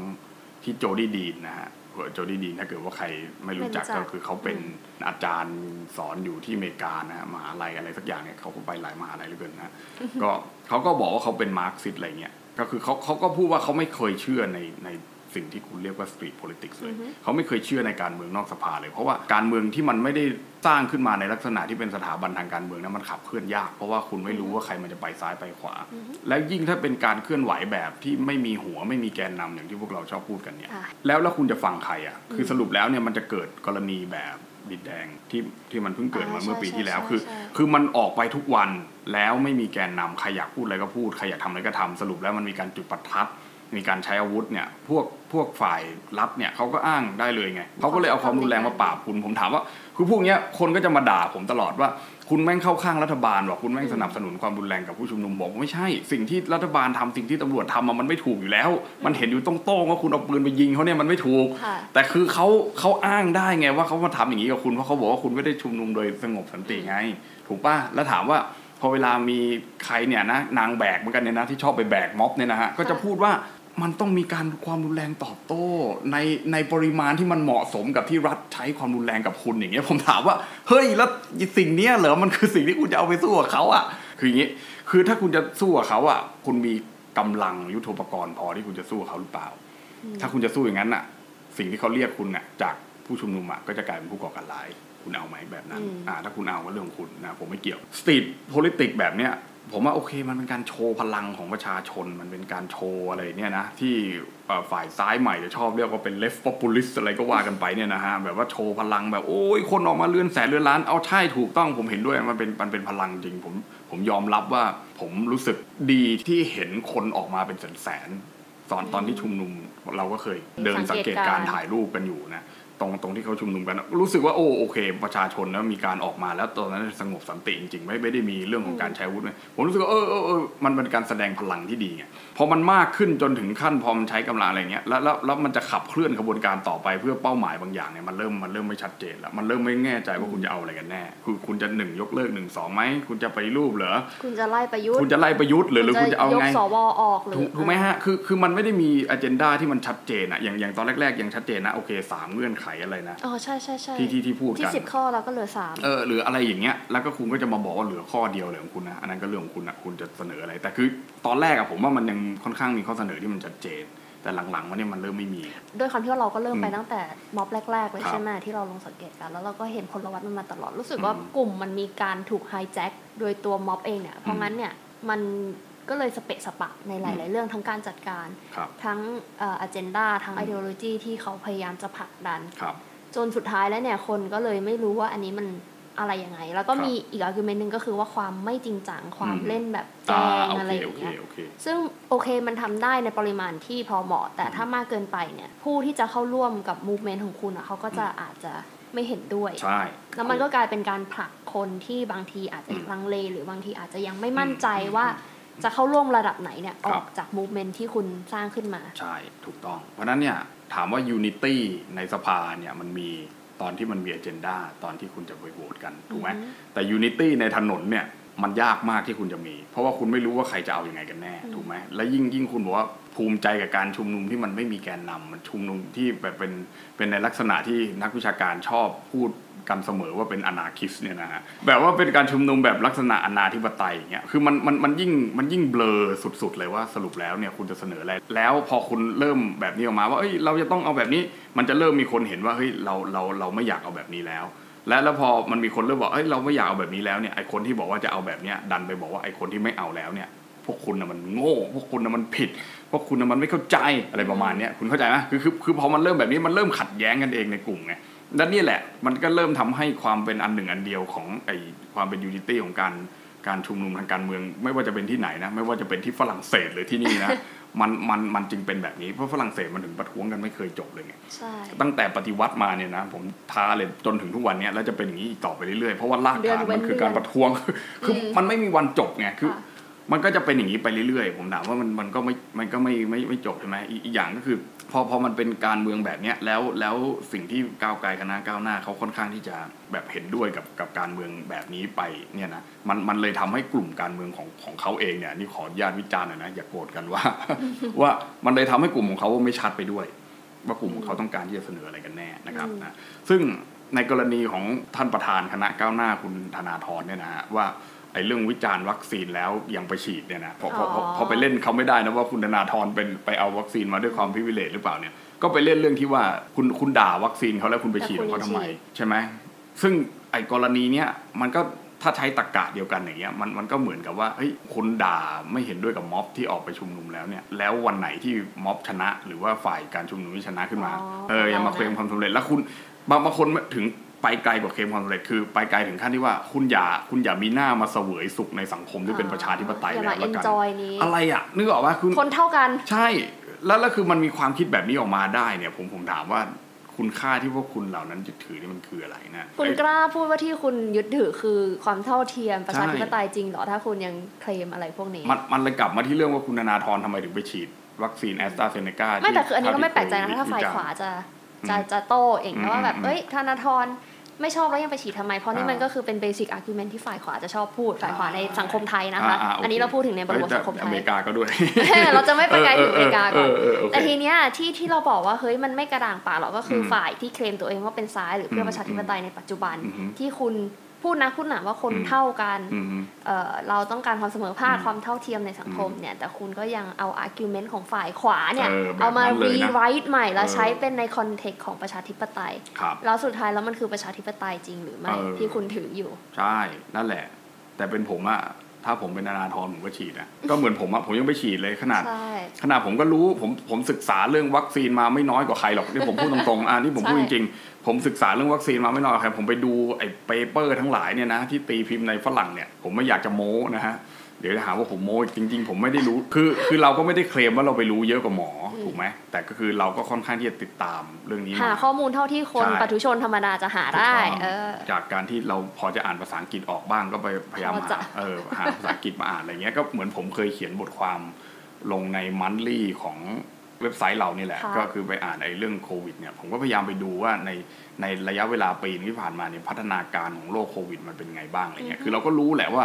ที่โจดี้ดีนนะฮะโจดี้ดีนถ้าเกิดว่าใครไม่รู้จักไม่รู้จักก็คือเขาเป็นอาจารย์สอนอยู่ที่อเมริกานะฮะมหาลัยอะไรสักอย่างเนี่ยเขาก็ไปหลายมหาลัยเหลือเกินนะก็เขาก็บอกว่าเขาเป็นมาร์กซิสอะไรเงี้ยก็คือเขาเขาก็พูดว่าเขาไม่เคยเชื่อในใน สิ่งที่คุณเรียกว่า street politics เลยอือฮึเขาไม่เคยเชื่อในการเมืองนอกสภาเลย เพราะว่าการเมืองที่มันไม่ได้สร้างขึ้นมาในลักษณะที่เป็นสถาบันทางการเมืองนั้นมันขับเคลื่อนยาก เพราะว่าคุณไม่รู้ว่าใครมันจะไปซ้ายไปขวา แล้วยิ่งถ้าเป็นการเคลื่อนไหวแบบที่ไม่มีหัวไม่มีแกนนำอย่างที่พวกเราชอบพูดกันเนี่ยอะแล้วแล้วคุณจะฟังใครอะคือสรุปแล้วเนี่ยมันจะเกิดกรณีแบบบิดแดงที่ที่มันเพิ่งเกิดมาอ่าเมื่อปีใช่ที่แล้วใช่คือใช่คือมันออกไปทุกวันแล้วไม่มีแกนนำใครอยากพูดอะไรก็พูดใครอยากทำอะไรก็ทำสรุปแล้วมันมีการจุดประทัด มีการใช้อาวุธเนี่ยพวกพวกฝ่ายรับเนี่ยเขาก็อ้างได้เลยไงเขาก็เลยเอาความรุนแรงมาปราบคุณผมถามว่า คือพวกเนี้ยคนก็จะมาด่าผมตลอดว่า คุณแม่งเข้าข้างรัฐบาลว่ะคุณแม่งสนับสนุนความรุนแรงกับผู้ชุมนุมบอกว่าไม่ใช่ สิ่งที่รัฐบาลทำสิ่งที่ตำรวจทำอะมันไม่ถูกอยู่แล้ว มันเห็นอยู่ตรงๆว่าคุณเอาปืนไปยิงเขาเนี่ยมันไม่ถูกค่ะแต่คือเขาเขาอ้างได้ไงว่าเขามาทำอย่างนี้กับคุณเพราะเขาบอกว่าคุณไม่ได้ชุมนุมโดยสงบสันติไง ถูกป่ะแล้วถามว่าพอเวลามีใครเนี่ยนะนางแบกเหมือนกันเนี่ยนะที่ชอบไปแบกม็อบเนี่ยนะฮะก็จะพูดว่า มันต้องมีการความรุนแรงตอบโต้ ในในปริมาณที่มันเหมาะสมกับที่รัฐใช้ความรุนแรงกับคุณอย่างเงี้ยผมถามว่าเฮ้ยแล้วสิ่งเนี้ยเหรอมันคือสิ่งที่คุณจะเอาไปสู้กับเขาอะคืออย่างงี้คือถ้าคุณจะสู้กับเขาอะคุณมีกำลังยุทโธปกรณ์พอที่คุณจะสู้กับเขาหรือเปล่า ถ้าคุณจะสู้อย่างนั้นน่ะ สิ่งที่เขาเรียกคุณน่ะจากผู้ชุมนุมอะก็จะกลายเป็นผู้ก่อการร้ายคุณเอาไหมแบบนั้นอืมอ่าถ้าคุณเอาก็เรื่องของคุณนะผมไม่เกี่ยวสตรีทโพลิติกแบบเนี้ย ผมว่าโอเคมันเป็นการโชว์พลังของประชาชน มันเป็นการโชว์อะไรเนี่ยนะ ที่ฝ่ายซ้ายใหม่จะชอบเรียกว่าเป็น left populist อะไรก็ว่ากันไปเนี่ยนะฮะแบบว่าโชว์พลังแบบโอ้ยคนออกมาเลื่อนแสนเลื่อนล้านเอาใช่ถูกต้องผมเห็นด้วยมันเป็นมันเป็นพลังจริงผมผมยอมรับว่าผมรู้สึกดีที่เห็นคนออกมาเป็นแสนๆตอนตอนที่ชุมนุมเราก็เคยเดินสังเกตการถ่ายรูปกันอยู่นะ ตรงตรงที่เขาชุมนุมกัน รู้สึกว่าโอ้โอเค ประชาชนแล้วมีการออกมาแล้วตอนนั้นสงบสันติจริงๆไม่ไม่ได้มีเรื่องของการใช้อาวุธเลยผมรู้สึกว่าเออเออเออมันเป็นการแสดงพลังที่ดีไงพอมันมากขึ้นจนถึงขั้นพอมันใช้กำลังอะไรเงี้ยแล้วแล้วแล้วมันจะขับเคลื่อนขบวนการต่อไปเพื่อเป้าหมายบางอย่างเนี่ยมันเริ่มมันเริ่มไม่ชัดเจนแล้วมันเริ่มไม่แน่ใจว่าคุณจะเอาอะไรกันแน่คือคุณจะหนึ่งยกเลิกหนึ่งสองไหมคุณจะไปรูปเหรอคุณจะไล่ประยุทธ์คุณจะไล่ประยุทธ์หรือหรือคุณจะเอายกไงสวออกหรือถูกถูกไหมฮะคือคือมันไม่ได้มีอ g e n d a ที่มันชัดเจนอะอย่างอย่างตอนแรกๆยังชัดเจนนะโอเคสามเงื่อนไขอะไรนะอ๋อใช่ใช่ใช่ที่ที่ที่พูดที่กันสิบข้อเราก็เหลือสามเออหรืออะไรอย่างเงี้ยแล้วก็คุณก็จะมาบอกว่าเหลือข้อเดียวเลยของคุณนะอันนั้นก็เรื่องของคุณนะคุณจะเสนออะไร แต่คือตอนแรกอะผมว่ามันยังค่อนข้างมีข้อเสนอที่มันชัดเจน แต่หลังๆมันเนี่ยมันเริ่มไม่มี ด้วยความที่ว่าเราก็เริ่มไปอืมตั้งแต่ม็อบแรกๆเลยครับใช่ไหมที่เราลงสังเกตกัน แล้วเราก็เห็นพลวัตมันมาตลอดรู้สึกอืมว่ากลุ่มมันมีการถูกไฮแจ็คโดยตัวม็อบเองเนี่ยเพราะงั้นเนี่ยมัน ก็เลยสเปะสปะในหลาย ๆ เรื่องทั้งการจัดการครับทั้งเอ่อ agenda ทั้ง ideology ที่เขาพยายามจะผลักดันครับจนสุดท้ายแล้วเนี่ยคนก็เลยไม่รู้ว่าอันนี้มันอะไรยังไง แล้วก็ครับมีอีก argument หนึ่งก็คือว่าความไม่จริงจังความอืมเล่นแบบแกอ่าล้งโออะไรเคอโอย่างเคเงี้ยโอเคซึ่งโอเคมันทำได้ในปริมาณที่พอเหมาะ แต่ถ้ามากเกินไปเนี่ยผู้ที่จะเข้าร่วมกับ movement ของคุณอะเขาก็จะอาจจะไม่เห็นด้วยใช่แล้วมันก็กลายเป็นการผลักคนที่บางทีอาจจะลังเล หรือบางทีอาจจะยังไม่มั่นใจว่า จะเข้าร่วมระดับไหนเนี่ยออกจากมูฟเมนต์ที่คุณสร้างขึ้นมา ใช่ถูกต้อง เพราะฉะนั้นเนี่ยถามว่า unity ในสภาเนี่ยมันมีตอนที่มันมี agenda ตอนที่คุณจะไปโหวตกันถูกไหมอือฮึแต่ unity ในถนนเนี่ยมันยากมากที่คุณจะมี เพราะว่าคุณไม่รู้ว่าใครจะเอาอยัางไงกันแน่ ถูกไหมและยิ่งยิ่งคุณบอกว่าภูมิใจกับการชุมนุมที่มันไม่มีแกนนำมันชุมนุมที่แบบเป็นเป็นในลักษณะที่นักวิชาการชอบพูด กันเสมอว่าเป็นอนาคิสเนี่ยนะฮะแบบว่าเป็นการชุมนุมแบบลักษณะอนาธิปไตยเงี้ยคือมันมันมันยิ่งมันยิ่งเบลอสุดๆเลยว่าสรุปแล้วเนี่ยคุณจะเสนออะไรแล้วพอคุณเริ่มแบบนี้ออกมาว่าเอ้ยเราจะต้องเอาแบบนี้ มันจะเริ่มมีคนเห็นว่าเฮ้ยเราเราเราไม่อยากเอาแบบนี้แล้ว และแล้วพอมันมีคนเริ่มบอกเอ้ยเราไม่อยากเอาแบบนี้แล้วเนี่ยไอคนที่บอกว่าจะเอาแบบเนี้ยดันไปบอกว่าไอคนที่ไม่เอาแล้วเนี่ยพวกคุณนะมันโง่ พวกคุณนะมันผิด พวกคุณนะมันไม่เข้าใจอะไรประมาณเนี้ยคุณเข้าใจไหมคือคือคือพอมันเริ่มแบบนี้มันเริ่มขัดแย้งกันเองในกลุ่มไง และนี่แหละมันก็เริ่มทำให้ความเป็นอันหนึ่งอันเดียวของไอ้ความเป็น unity ของการการชุมนุมทางการเมือง ไม่ว่าจะเป็นที่ไหนนะไม่ว่าจะเป็นที่ฝรั่งเศสหรือที่นี่นะมันมันมันจึงเป็นแบบนี้เพราะฝรั่งเศสมันถึงประท้วงกันไม่เคยจบเลยไงใช่ตั้งแต่ปฏิวัติมาเนี่ยนะผมท้าเลยจนถึงทุกวันเนี้ยแล้วจะเป็นอย่างนี้อีกต่อไปเรื่อยๆเพราะว่ารากฐานมันคือการประท้วงคือมันไม่มีวันจบไงคือค่ะ มันก็จะเป็นอย่างนี้ไปเรื่อยๆ ผมถามว่ามันมันก็ไม่มันก็ไม่ไม่ไม่จบใช่ไหมอีกอีกอย่างก็คือพอพอมันเป็นการเมืองแบบเนี้ยแล้วแล้วสิ่งที่ก้าวไกลคณะก้าวหน้าเขาค่อนข้างที่จะแบบเห็นด้วยกับกับการเมืองแบบนี้ไปเนี่ยนะมันมันเลยทำให้กลุ่มการเมืองของของเขาเองเนี่ยนี่ขออนุญาตวิจารณ์หน่อยนะอย่าโกรธกันว่า ว่ามันเลยทำให้กลุ่มของเขาไม่ชัดไปด้วย ว่ากลุ่มของเขาต้องการที่จะเสนออะไรกันแน่นะครับอืมนะซึ่งในกรณีของท่านประธานคณะก้าวหน้าคุณธนาธรเนี่ยนะฮะว่า ไอ้เรื่องวิจารณ์วัคซีนแล้วยังไปฉีดเนี่ยนะพอพอพอพอไปเล่นเขาไม่ได้นะว่าคุณธนาธรเป็นไปเอาวัคซีนมาด้วยความพิเวเลตหรือเปล่าเนี่ยก็ไปเล่นเรื่องที่ว่าคุณคุณด่าวัคซีนเขาแล้วคุณไปฉีดของเขาทำไมใช่ไหมซึ่งไอ้กรณีเนี้ยมันก็ถ้าใช้ตรกกะเดียวกันอย่างเงี้ยมันมันก็เหมือนกับว่าเฮ้ยคุณด่าไม่เห็นด้วยกับม็อบที่ออกไปชุมนุมแล้วเนี่ยแล้ววันไหนที่ม็อบชนะ หรือว่าฝ่ายการชุมนุมที่ชนะขึ้นมาอ๋อเอออย่ามาเคลมความสำเร็จแล้วคุณบางบางคนถึง ไปไกลกว่าเคลมความสำเร็จคือไปไกลถึงขั้นที่ว่าคุณอย่าคุณอย่ามีหน้ามาเสวยสุขในสังคมที่เป็นประชาธิปไตยอย่าแล้มาวแล้วกัน enjoy นี้อะไรอะนึกออกว่าคุณคนเท่ากัน ใช่ แล้วแล้วคือมันมีความคิดแบบนี้ออกมาได้เนี่ย ผมผมถามว่าคุณค่าที่พวกคุณเหล่านั้นยึดถือนี่มันคืออะไรนะ คุณไอ้กล้าพูดว่าที่คุณยึดถือคือความเท่าเทียมประชาใช่ธิปไตยจริงเหรอถ้าคุณยังเคลมอะไรพวกนี้ มันมันเลยกลับมาที่เรื่องว่าคุณธนาธรทำไมถึงไปฉีด วัคซีนแอสตราเซเนกาไม่แต่คืออันนี้ก็ไม่แปลกใจนะถ้าฝ่ายขวาจะจะจะโต้เองนะว่าแบบอืมเอ้ยธนาธร ไม่ชอบแล้วยังไปฉีดทำไม เพราะนี่อ่ามัมันก็คือเป็น basic argument ที่ฝ่ายขวาจะชอบพูดฝ่ายขวาในสังคมไทยนะคะาาโคอันนี้เราพูดถึงในบริบทเฮ้ยสังคมไทอเมยริกาก็ด้วย เราจะไม่ไปไกลถึงอเมริกาก่อนเออเออเออโอเคแต่ทีเนี้ยที่ที่เราบอกว่าเฮ้ยมันไม่กระดากปากหรอกก็คืออมฝ่ายที่เคลมตัวเองว่าเป็นซ้ายหรือเพื่ออมประชาธิปไตยในปัจจุบันอือฮึที่คุณ พูดนะพูดหนาว่าคนอืมเท่ากันอืมเอ่อเราต้องการความเสมอภาคอืมความเท่าเทียมในสังคมเนี่ย แต่คุณก็ยังเอา argument ของฝ่ายขวาเนี่ย เออแบบเอามานั้นเลยนะ rewrite ใหม่แล้วเออใช้เป็นใน context ของประชาธิปไตยครับแล้วสุดท้ายแล้วมันคือประชาธิปไตยจริงหรือไม่เออที่คุณถืออยู่ ใช่ นั่นแหละ แต่เป็นผมอะ ถ้าผมเป็นนานาทรผมก็ฉีดนะก็เหมือนผมอะผมยังไม่ฉีดเลยขนาดใช่ขนาดผมก็รู้ผมผมศึกษาเรื่องวัคซีนมาไม่น้อยกว่าใครหรอกนี่ผมพูดตรงๆอ่านี่ผมพูดใช่จริงๆ ผมศึกษาเรื่องวัคซีนมาไม่น้อยกว่าใครผมไปดูไอ้เปเปอร์ทั้งหลายเนี่ยนะที่ตีพิมพ์ในฝรั่งเนี่ยผมไม่อยากจะโม้นะฮะเดี๋ยวจะหาว่าผมโม้อีกจริง ๆ ผมไม่ได้รู้คือคือเราก็ไม่ได้เคลมว่าเราไปรู้เยอะกว่าหมอถูกไหมแต่ก็คือเราก็ค่อนข้างที่จะติดตามเรื่องนี้หามาข้อมูลเท่าที่คนใช่ปุถุชนธรรมดาจะหาได้ถูกต้องเออจากการที่เราพอจะอ่านภาษาอังกฤษออกบ้างก็ไปพยายามพอจะหาเออหาภาษาอังกฤษมาอ่านอะไรเงี้ยก็เหมือนผมเคยเขียนบทความลงในมันลี่ของเว็บไซต์เรานี่แหละค่ะก็คือไปอ่านไอ้เรื่องโควิดเนี่ยผมก็พยายามไปดูว่าในในระยะเวลาปีนึงที่ผ่านมาเนี่ยพัฒนาการของโรคโควิดมันเป็นไงบ้างอะไรเงี้ยคือเราก็รู้แหละว่า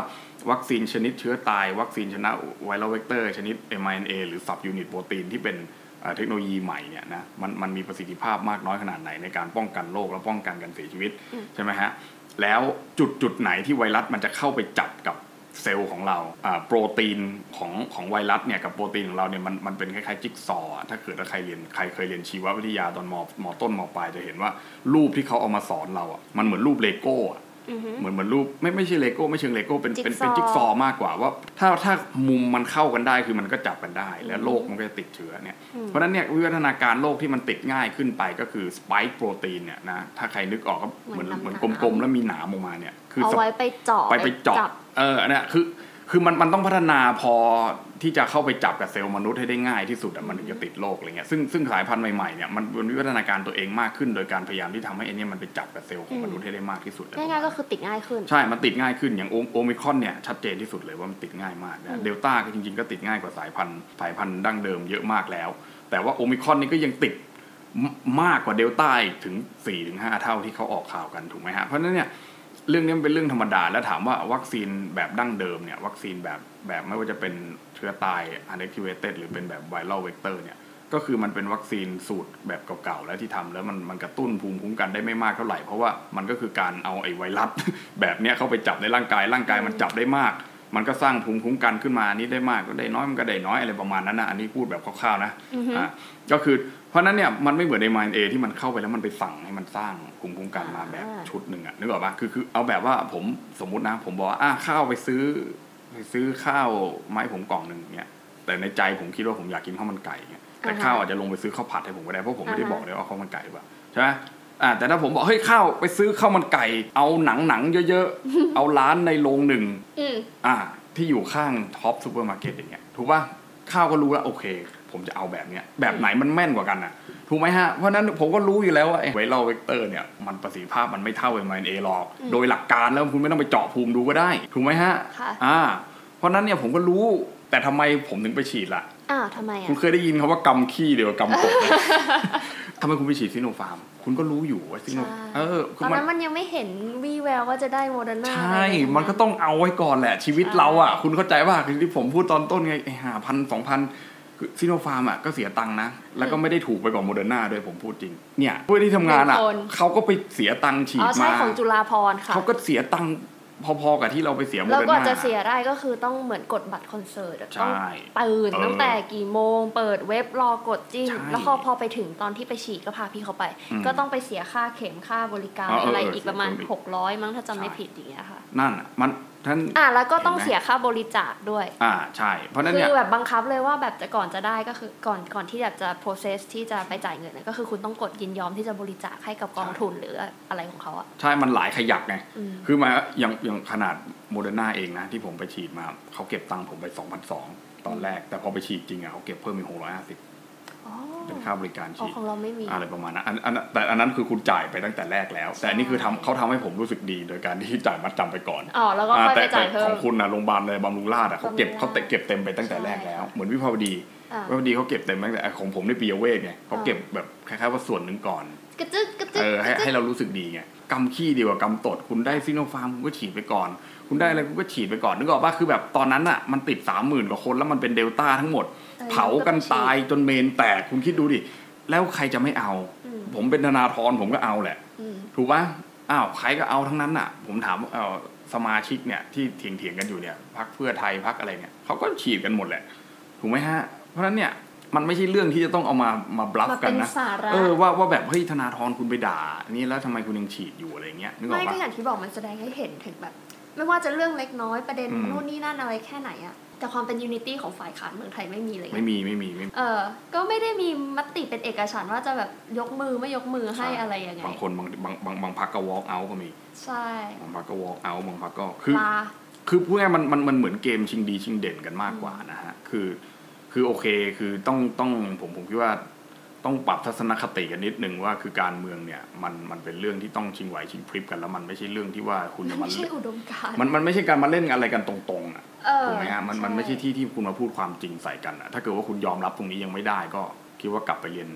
วัคซีนชนิดเชื้อตาย วัคซีนชนิด viral vector ชนิด mRNA หรือ sub unit โปรตีนที่เป็นเอ่อเทคโนโลยีใหม่เนี่ยนะมันมันมีประสิทธิภาพมากน้อยขนาดไหนในการป้องกันโรคและป้องกันการเสียชีวิตอืมใช่ไหมฮะแล้วจุดจุดไหนที่ไวรัสมันจะเข้าไปจับกับเซลล์ของเราอ่าโปรตีนของของไวรัสเนี่ยกับโปรตีนของเราเนี่ยมันมันเป็นคล้ายๆจิ๊กซอว์อะถ้าเกิดว่าใครเรียนใครเคยเรียนชีววิทยาตอนมมต้นมปลายจะเห็นว่ารูปที่เขาเอามาสอนเราอะมันเหมือนรูปเลโก้อะอือฮึ เหมือนเหมือนรูปไม่ไม่ใช่เลโก้ไม่เชิงเลโก้เป็นเป็นเป็นจิ๊จิ๊กกซซออว์ว์มากกว่าว่า ถ้าถ้ามุมมันเข้ากันได้คือมันก็จับกันได้ แล้วโรคมันก็จะติดเชื้อเนี่ยอืมเพราะฉะนั้นเนี่ยวิวัฒนาการโรคที่มันติดง่ายขึ้นไปก็คือสไปค์โปรตีนเนี่ยนะถ้าใครนึกออกก็เหมือนเหมือนกลมๆแล้วมีหนามออกมาเนี่ยคือเอาสไว้ไปเจาะไปไปเจาะจับเออเนี่ยคือ คือมันมันต้องพัฒนาพอที่จะเข้าไปจับกับเซลล์มนุษย์ให้ได้ง่ายที่สุดอะมันถึงจะติดโรคอะไรเงี้ยซึ่งซึ่งสายพันธุ์ใหม่ๆเนี่ยมันเป็นวิวัฒนาการตัวเองมากขึ้น โดยการพยายามที่ทำให้ไอ้เนี่ยมันไปจับกับเซลล์ของมนุษย์ให้ได้มากที่สุดง่ายๆก็คือติดง่ายขึ้น ใช่ มันติดง่ายขึ้นอย่างโอโอมิครอนเนี่ยชัดเจนที่สุดเลยว่ามันติดง่ายมากอืมนะเดลต้าก็จริงๆก็ติดง่ายกว่าสายพันธุ์สายพันธุ์ดั้งเดิมเยอะมากแล้ว แต่ว่าโอมิครอนนี่ก็ยังติดมากกว่าเดลต้าอีกถึง4ี่ถึงห้าเท่าที่เขาออกข่าวกันถูกไหมฮะเพราะฉะนั้นเนี่ย เรื่องนี้มันเป็นเรื่องธรรมดา แล้วถามว่าวัคซีนแบบดั้งเดิมเนี่ยวัคซีนแบบแบบไม่ว่าจะเป็นเชื้อตาย inactivated หรือเป็นแบบ viral vector เนี่ยก็คือมันเป็นวัคซีนสูตรแบบเก่าๆแล้วที่ทำแล้วมันมันกระตุ้นภูมิคุ้มกันได้ไม่มากเท่าไหร่ เพราะว่ามันก็คือการเอาไอ้ไวรัสแบบเนี้ยเข้าไปจับในร่างกายร่างกายมันจับได้มาก มันก็สร้างภูมิคุ้มกันขึ้นมานี่ได้มากก็ได้น้อยมันก็ได้น้อยอะไรประมาณนั้นนะอันนี้พูดแบบคร่าวๆนะอือฮึอะก็คือ เพราะฉะนั้นเนี่ยมันไม่เหมือนในม n เอที่มันเข้าไปแล้วมันไปสั่งให้มันสร้างภูมิคุ้มกันมาแบบอ่าชุดหนึ่งอะนึกออกปะคือคือเอาแบบว่าผมสมมุตินะ ผมบอกว่าอะข้าวไปซื้อไปซื้อข้าวไมาให้ผมกล่องหนึ่งเนี่ยแต่ในใจผมคิดว่าผมอยากกินข้าวมันไก่เนี่ยแต่อ่าฮะข้าวอาจจะลงไปซื้อข้าวผัดให้ผมก็ได้เพราะผมไม่ได้อ่าฮะบอกเลยว่าข้าวมันไก่ป่ะใช่ไหมอ่าแต่ถ้าผมบอกเฮ้ยข้าวไปซื้อข้าวมันไก่ เอาหนังหนังๆเยอะๆ เอาร้านในโรงหนึ่งอืมอ่า ที่อยู่ข้างท็อปซูเปอร์มาร์เก็ตอย่างเงี้ยถูกป่ะข้าวก็รู้แล้วโอเค ผมจะเอาแบบเนี้ยแบบไหนมันแม่นกว่ากันอะถูกไหมฮะ เพราะฉะนั้นผมก็รู้อยู่แล้วว่าไอ้ viral vector เนี่ยมันประสิทธิภาพมันไม่เท่า mRNA หรอกอืมโดยหลักการแล้วคุณไม่ต้องไปเจาะภูมิดูก็ได้ ถูกไหมฮะค่ะอ่าเพราะฉะนั้นเนี่ยผมก็รู้แต่ทำไมผมถึงไปฉีดล่ะอ้าวทำไมคุณอะเคยได้ยินคำว่ากำขี้เดียวกับกำตดไหมทำไมคุณไปฉีดซิโนฟาร์ม คุณก็รู้อยู่ว่าซิโนใช่เออตคืออนมันนั้นมันยังไม่เห็นวีแววว่าจะได้โมเดอร์นาใช่ มันก็ต้องเอาไว้ก่อนแหละชีวิตเราอะ คุณเข้าใจป่ะคือที่ผมพูดตอนต้นไงไอ้ห้าพันสองพัน ซิโนฟาร์มอะก็เสียตังค์นะ แล้วก็ไม่ได้ถูกไปกว่าโมเดอร์นาด้วยผมพูดจริง เนี่ยเพื่อนที่ทำงานอะเขาก็ไปเสียตังค์ฉีดอ๋อใช่มาของจุฬาพรณ์ค่ะเขาก็เสียตังค์พอๆกับที่เราไปเสียโมเดอร์นาแล้วก็จะเสียได้ก็คือต้องเหมือนกดบัตรคอนเสิร์ตอะใช่ต้องตื่นเออตั้งแต่กี่โมง เปิดเว็บรอกดจิ้มใช่แล้วก็พอไปถึงตอนที่ไปฉีดก็พาพี่เขาไปอืมก็ต้องไปเสียค่าเข็มค่าบริการอ๋อเอออะไรเอออีกประมาณเสียเพิ่มอีก600 มั้งถ้าจำไม่ใช่ผิดอย่างเงี้ยค่ะ นั่นอะมัน ท่านอะแล้วก็ต้องเห็นไหมเสียค่าบริจาคด้วย อ่าใช่ เพราะฉะนั้นคืเนี่ยอแบบบังคับเลยว่าแบบจะก่อนจะได้ก็คือก่อนก่อนที่แบบจะ process ที่จะไปจ่ายเงินเนี่ยก็คือคุณต้องกดยินยอมที่จะบริจาคให้กับกองทุนหรืออะไรของเขาอะใช่มันหลายขยักไงอืมคือมาอย่างอย่างขนาดโมเดอร์นาเองนะที่ผมไปฉีดมาเขาเก็บตังค์ผมไป2,200ตอนแรก แต่พอไปฉีดจริงอะเขาเก็บเพิ่มเป็น650อ๋อ เป็นค่าบริการอ๋อฉีดของเราไม่มีอะไรประมาณนั้นอันอันแต่อันนั้นคือคุณจ่ายไปตั้งแต่แรกแล้ว แต่อันนี้คือทำเขาทำให้ผมรู้สึกดี โดยการที่จ่ายมัดจำไปก่อนอ๋อแล้วก็อ่าค่อยแต่ไปแต่จ่ายเพิ่ขมองคุณนะโรงพยาบาลในบำรุงราษฎร์อะเขาเก็บบำรุงราษฎร์เขาเก็บเต็มไปตั้งแต่แรกแล้ว เหมือนวิภาวดีอะวิภาวดีเขาเก็บเต็มตั้งแต่ของผมในปิยะเวทไงเขาเก็บแบบคล้ายๆว่าส่วนหนึ่งก่อนกระจึกกระจึกเออให้กระจึกให้เรารู้สึกดีไงกำขี้ดีกว่ากำตด คุณได้ซิโนฟาร์มคุณก็ฉีดไปก่อน คุณได้อะไรคุณก็ฉีดไปก่อนนึกออกป่ะคือแบบตอนนั้นอะมันติดสามหมื่นกว่าคนแล้วมันเป็นเดลต้าทั้งหมดออ เผากันตายจนเมนแตกคุณคิดดูดิ แล้วใครจะไม่เอาอืมผมเป็นธนาธรผมก็เอาแหละอืมถูกป่ะอ้าวใครก็เอาทั้งนั้นอะ ผมถามเออสมาชิกเนี่ยที่เถียงเถียงๆกันอยู่เนี่ยพักเพื่อไทยพักอะไรเนี่ยเขาก็ฉีดกันหมดแหละ ถูกไหมฮะ เพราะฉะนั้นเนี่ยมันไม่ใช่เรื่องที่จะต้องเอามามา bluff มากัเป็นสาระนะเออว่าว่าแบบเฮ้ยธนาธรคุณไปด่า นี่แล้วทำไมคุณยังฉีดอยู่อะไรเงี้ยนึกออกปะไม่ก็อย่างที่บอกมันแสดงให้เห็นถึงแบบ ไม่ว่าจะเรื่องเล็กน้อยประเด็นอืมนู่นนี่นั่นอะไรแค่ไหนอะ แต่ความเป็น unity ของฝ่ายค้านเมืองไทยไม่มีเลยไม่มีไม่มีไม่มีเออก็ไม่ได้มีมติเป็นเอกฉันท์ว่าจะแบบยกมือไม่ยกมือให้อะไรยังไงบางคนบางบางบางบางพักก็ walk out ก็มีใช่บางพักก็ walk out บางพักก็คือลาคือพูดง่ายๆมันมันมันเหมือนเกมชิงดีชิงเด่นกันมากกว่านะฮะคือ คือโอเคคือต้องต้องผมผมคิดว่า ต้องปรับทัศนคติกันนิดนึงว่าคือการเมืองเนี่ยมันมันเป็นเรื่องที่ต้องชิงไหวชิงพริบกันแล้วมันไม่ใช่เรื่องที่ว่าคุณจะมาไม่ใช่อุดมการณ์มันมันไม่ใช่การมาเล่นอะไรกันตรงๆอะเออถูกไหมฮะมันมันใช่ไม่ใช่ที่ที่คุณมาพูดความจริงใส่กันอะถ้าเกิดว่าคุณยอมรับตรงนี้ยังไม่ได้ก็คิดว่ากลับไปเรียน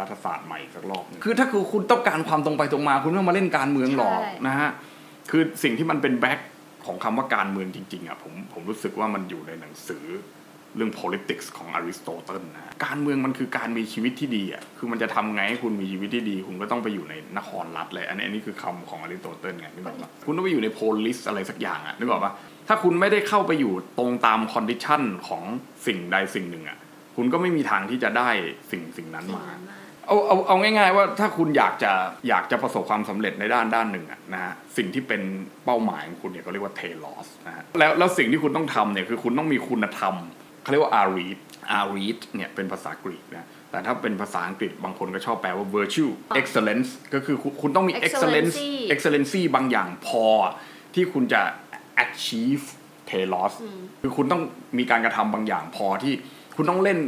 รัฐศาสตร์ใหม่สักรอบหนึงคือถ้าคือคุณต้องการความตรงไปตรงมา คุณไม่ต้องมาเล่นการเมืองหรอกนะฮะคือสิ่งที่มันเป็น back ของคำว่าการเมืองจริงๆอะผมผมรู้สึกว่ามันอยู่ในหนังสือ เรื่อง politics ของอริสโตเติลนะฮะการเมืองมันคือการมีชีวิตที่ดีอะคือมันจะทำไงให้คุณมีชีวิตที่ดี คุณก็ต้องไปอยู่ในนครรัฐเลยอันนี้อันนี้คือคำของอริสโตเติลไงนึกออกปะคุณต้องไปอยู่ใน polis อะไรสักอย่างอะนึกออกปะถ้าคุณไม่ได้เข้าไปอยู่ตรงตาม condition ของสิ่งใดสิ่งหนึ่งอะคุณก็ไม่มีทางที่จะได้สิ่งสิ่งนั้นมาสิ่งนั้นมาเอาเอาเอาง่ายๆว่าถ้าคุณอยากจะอยากจะประสบความสำเร็จในด้านด้านหนึ่งอะนะฮะสิ่งที่เป็นเป้าหมายของคุณเนี่ยเขาเรียกว่าเทลอสนะฮะแล้วแล้วสิ่งที่คุณต้องทำเนี่ยคือคุณต้องมีคุณธรรม เขาเรียกว่าอารีดอารีดเนี่ยเป็นภาษากรีกนะแต่ถ้าเป็นภาษาอังกฤษบางคนก็ชอบแปลว่า virtue excellence ก็คือคุณคุณต้องมี excellence Excellency excellency บางอย่างพอที่คุณจะ achieve telos คือคุณต้องมีการกระทำบางอย่างพอที่คุณต้องเล่น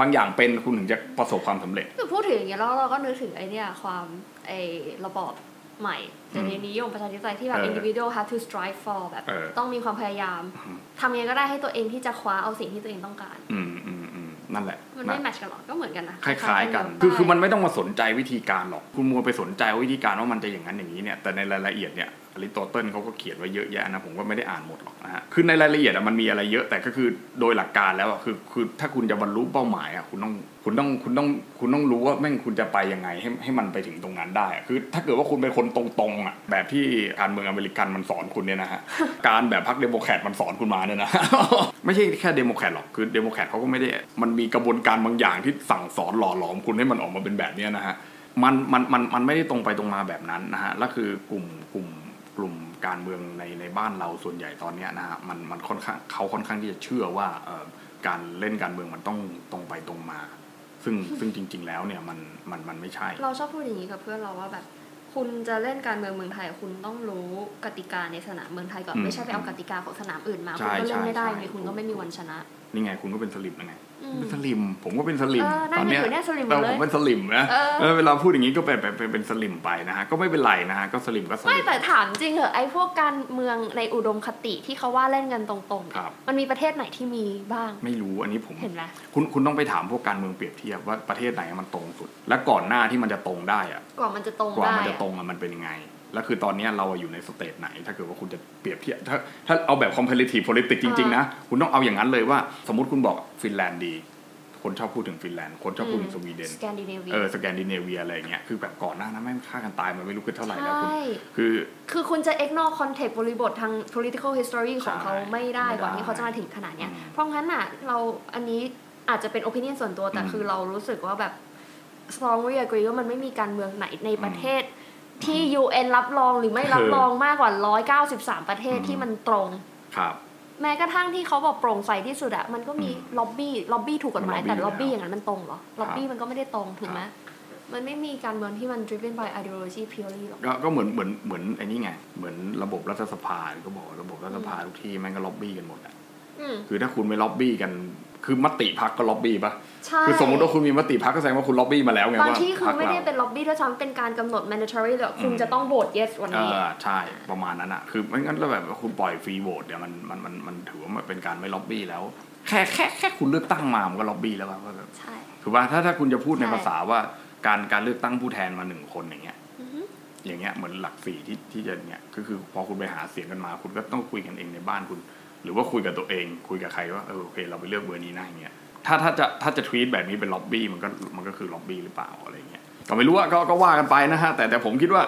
บางอย่างเป็นคุณถึงจะประสบความสำเร็จคือพูดถึงอย่างเงี้ยแล้วเราก็นึกถึงไอเนี่ยความไอระบอบ ใหม่เสรีนิยมประชาธิปไตยที่แบบเออ individual have to strive for แบบเออต้องมีความพยายามทำยังไงก็ได้ให้ตัวเองที่จะคว้าเอาสิ่งที่ตัวเองต้องการอืมอืมอืมนั่นแหละ มันไม่แมทช์กันหรอกก็เหมือนกันนะคล้าย ๆ กัน คือคือมันไม่ต้องมาสนใจวิธีการหรอก คุณมัวไปสนใจวิธีการว่ามันจะอย่างนั้นอย่างนี้เนี่ยแต่ในรายละเอียดเนี่ย อริสโตเติลเขาก็เขียนไว้เยอะแยะนะผมก็ไม่ได้อ่านหมดหรอกนะฮะคือในรายละเอียดมันมีอะไรเยอะแต่ก็คือโดยหลักการแล้วคือคือถ้าคุณจะบรรลุเป้าหมายอะคุณต้องคุณต้องคุณต้องคุณต้องรู้ว่าแม่งคุณจะไปยังไงให้ให้มันไปถึงตรงนั้นได้อะคือถ้าเกิดว่าคุณเป็นคนตรงๆอะแบบที่การเมืองอเมริกันมันสอนคุณเนี่ยนะฮะการแบบพรรคเดโมแครตมันสอนคุณมาเนี่ยนะไม่ใช่แค่เดโมแครตหรอกคือเดโมแครตเขาก็ไม่ได้มันมีกระบวนการบางอย่างที่สั่งสอนหล่อหลอมคุณให้มันออกมาเป็นแบบเนี้ยนะฮะมันมันมันมันไม่ได้ตรงไปตรงมาแบบนั้นนะฮะแล้วคือกลุ่มกลุ่ม กลุ่มการเมืองในในบ้านเราส่วนใหญ่ตอนเนี้ยนะฮะมันมันค่อนข้างเขาค่อนข้างที่จะเชื่อว่าเอ่อการเล่นการเมืองมันต้องตรงไปตรงมา ซึ่งซึ่งจริง ๆ แล้วเนี่ยมันมันมันไม่ใช่ เราชอบพูดอย่างนี้กับเพื่อนเราว่าแบบคุณจะเล่นการเมืองเมืองไทย คุณต้องรู้กติกาในสนามเมืองไทยก่อนอืมไม่ใช่ไปเอากติกาของสนามอื่นมาใช่คุณก็เล่นไม่ได้ใช่ไงใช่คุณก็ไม่มีวันชนะ นี่ไงคุณก็เป็นสลิ่มนะไงอืมเป็นสลิ่ม ผมก็เป็นสลิ่มเออนั่ตงอนกันเนี้ยเนี่ยสลิ่มหมเออผมเป็นสลิ่มนะเออเออเวลาพูดอย่างนี้ก็เป็นเป็นเป็นเป็นสลิ่มไปนะฮะก็ไม่เป็นไรนะฮะก็สลิ่มก็สลิ่มไม่แต่ถามจริงเหอะไอ้พวกการเมืองในอุดมคติที่เขาว่าเล่นกันตรงๆครับมันมีประเทศไหนที่มีบ้าง ไม่รู้อันนี้ผมเห็นไหมคุณคุณต้องไปถามพวกการเมืองเปรียบเทียบว่าประเทศไหนมันตรงสุด และก่อนหน้าที่มันจะตรงได้อะกว่ามันจะตรงกว่าได้มันจะอะตรงอะมันเป็นยังไง แล้วคือตอนเนี้ยเราอยู่ใน stage ไหน ถ้าเกิดว่าคุณจะเปรียบเทียบถ้าถ้าเอาแบบ comparative politics จริง ๆ นะ คุณต้องเอาอย่างนั้นเลยว่า สมมติคุณบอกฟินแลนด์ดี คนชอบพูดถึงฟินแลนด์คนชอบพูดถึงสวีเดนสแกนดิเนเวียเออสแกนดิเนเวียอะไรอย่างเงี้ยคือแบบก่อนหน้านั้นแม่งฆ่ากันตายมันไม่รู้กันเท่าไหร่แล้วคุณใช่คือคือคุณจะ ignore context บริบททาง political history ของเขาใช่ไม่ได้ไม่ได้ก่อนที่เขาจะมาถึงขนาดเนี้ยอืมเพราะงั้นอะเราอันนี้อาจจะเป็น opinion ส่วนตัวแต่อืมคือเรารู้สึกว่าแบบ strongly agree ว่ามันไม่มีการเมืองไหนในประเทศ ที่ UN รับรองหรือไม่รับรองคือมากกว่า 193 ประเทศอืมที่มันตรง ครับ แม้กระทั่งที่เขาบอกโปร่งใสที่สุดอะมันก็มีอืม lobby lobby ถูกกฎหมายมันแต่ lobby ล็อบบี้อยู่อย่างนั้นมันตรงเหรอล็อบบี้ครับมันก็ไม่ได้ตรงถูกไหมมันไม่มีการเมืองที่มัน driven by ideology purely หรอกก็ก็เหมือนเหมือนเหมือนไอ้นี่ไง เหมือนระบบรัฐสภาก็บอกว่าระบบรัฐสภาทุกที่แม่งก็ล็อบบี้กันหมดอะอืมคือถ้าคุณไม่ล็อบบี้กัน คือมติพรรคก็ล็อบบี้ปะใช่ คือสมมติว่าคุณมีมติพรรคก็แสดงว่าคุณล็อบบี้มาแล้วไงว่าบางทีคือพรรคไม่ได้เราเป็นล็อบบี้ด้วยซ้ำเป็นการกำหนด mandatory เลยว่าคุณอืมจะต้องโหวต yes วันนี้เอออใช่ประมาณนั้นอะคือไม่งั้นแล้วแบบว่าคุณปล่อยฟรีโหวตเนี่ยมันมันมันมันถือว่ามันเป็นการไม่ล็อบบี้แล้ว แค่แค่แค่คุณเลือกตั้งมามันก็ล็อบบี้แล้วป่ะว่าแบบใช่ถูกป่ะถ้าถ้าคุณจะพูดในใช่ภาษาว่าการการเลือกตั้งผู้แทนมาหนึ่งคนอย่างเงี้ยอือฮึอย่างเงี้ยเหมือนหลักสี่ที่ที่จะเนี่ยก็คือพอคุณไปหาเสียงกันมา คุณก็ต้องคุยกันเองในบ้านคุณ หรือว่าคุยกับตัวเอง คุยกับใครว่าเออโอเคเราไปเลือกเบอร์นี้นะอย่างเงี้ย ถ้าถ้าจะถ้าจะทวีตแบบนี้เป็นล็อบบี้มันก็มันก็คือล็อบบี้หรือเปล่าอะไรเงี้ยก็ไม่รู้ว่าก็ก็ว่ากันไปนะฮะแต่แต่ผมคิดว่า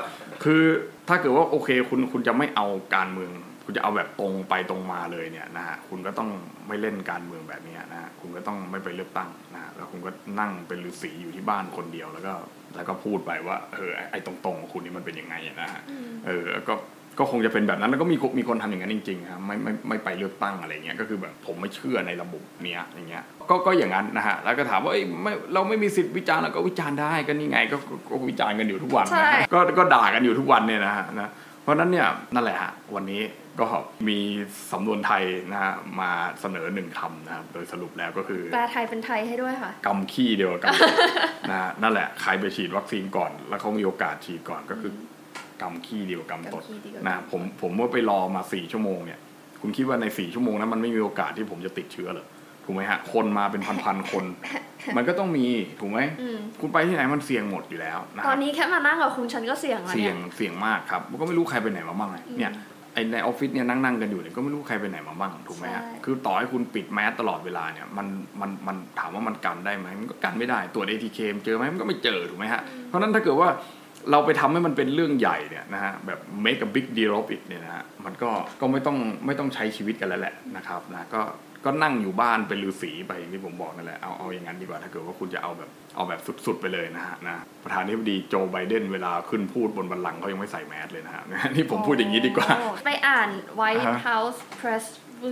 คือถ้าเกิดว่าโอเคคุณคุณจะไม่เอาการเมือง คุณจะเอาแบบตรงไปตรงมาเลยเนี่ยนะฮะคุณก็ต้องไม่เล่นการเมืองแบบเนี้ยนะฮะคุณก็ต้องไม่ไปเลือกตั้งนะฮะแล้วคุณก็นั่งเป็นฤาษีอยู่ที่บ้านคนเดียวแล้วก็แล้วก็พูดไปว่าเออไอ้ไอ้ตรงๆของคุณนี่มันเป็นยังไงอะนะฮะอืมเออแล้วก็ ก็คงจะเป็นแบบนั้นแล้วก็มีคนมีคนทำอย่างนั้นจริงๆครับไม่ไม่ไม่ไปเลือกตั้งอะไรเงี้ยก็คือแบบผมไม่เชื่อในระบบเนี้ยอย่างเงี้ยก็ก็อย่างนั้นนะฮะแล้วก็ถามว่าเอ้ยไม่เราไม่มีสิทธิ์วิจารณ์เราก็วิจารณ์ได้ก็นี่ไงก็ก็ก็วิจารณ์กันอยู่ทุกวันใช่นะฮะก็ก็ด่ากันอยู่ทุกวันเนี่ยนะฮะนะเพราะฉะนั้นเนี่ยนั่นแหละฮะวันนี้ก็มีสำนวนไทยนะฮะมาเสนอหนึ่งคำนะครับโดยสรุปแล้วก็คือแปลไทยเป็นไทยให้ด้วยค่ะกำขี้เดียวกับกำนะฮะนั่นแหละใครไปฉีดวัคซีนก่อน แล้วเขามีโอกาสฉีดก่อนก็คือ กำขี้เดียวกับกำตดกำขี้เดียวกับนะกำตดผมผมว่าไปรอมาสี่ชั่วโมงเนี่ย คุณคิดว่าในสี่ชั่วโมงนั้นมันไม่มีโอกาสที่ผมจะติดเชื้อเหรอถูกไหมฮะ คนมาเป็นพันๆคน มันก็ต้องมีถูกไหมอืมคุณไปที่ไหนมันเสี่ยงหมดอยู่แล้วนะตอฮะนนี้แค่มานั่งกับคุณฉันก็เสี่ยงแล้วเสี่เนี่ยยงเสี่ยงมากครับก็ไม่รู้ใครไปไหนมาบ้างไงเนี่ยไอในออฟฟิศเนี่ยนั่งนั่งกันอยู่เนี่ยก็ไม่รู้ใครไปไหนมาบ้างถูกไหมฮะใช่คือต่อให้คุณปิดแมสตลอดเวลาเนี่ยมันมันมันถามว่ามันกันได้ไหมมันก็กันไม่ได้ตรวจ ATK เจอไหมมันก็ไม่เจอถูกไหมฮะเพราะฉะนั้นถ้าเกิดว่า เราไปทำให้มันเป็นเรื่องใหญ่เนี่ยนะฮะแบบ make a big deal of it เนี่ยนะฮะมันก็ก็ไม่ต้องไม่ต้องใช้ชีวิตกันแล้วแหละนะครับนะก็ก็นั่งอยู่บ้านเป็นฤาษีไปอย่างที่ผมบอกนั่นแหละเอาเอาอย่างนั้นดีกว่าถ้าเกิดว่าคุณจะเอาแบบเอาแบบสุดๆไปเลยนะฮะนะประธานาธิบดีโจไบเดนเวลาขึ้นพูดบนบัลลังก์เขายังไม่ใส่แมสเลยนะฮะนี่ผมพูดอย่างนี้ดีกว่าโอ้ไปอ่าน White อ่าฮะ House Press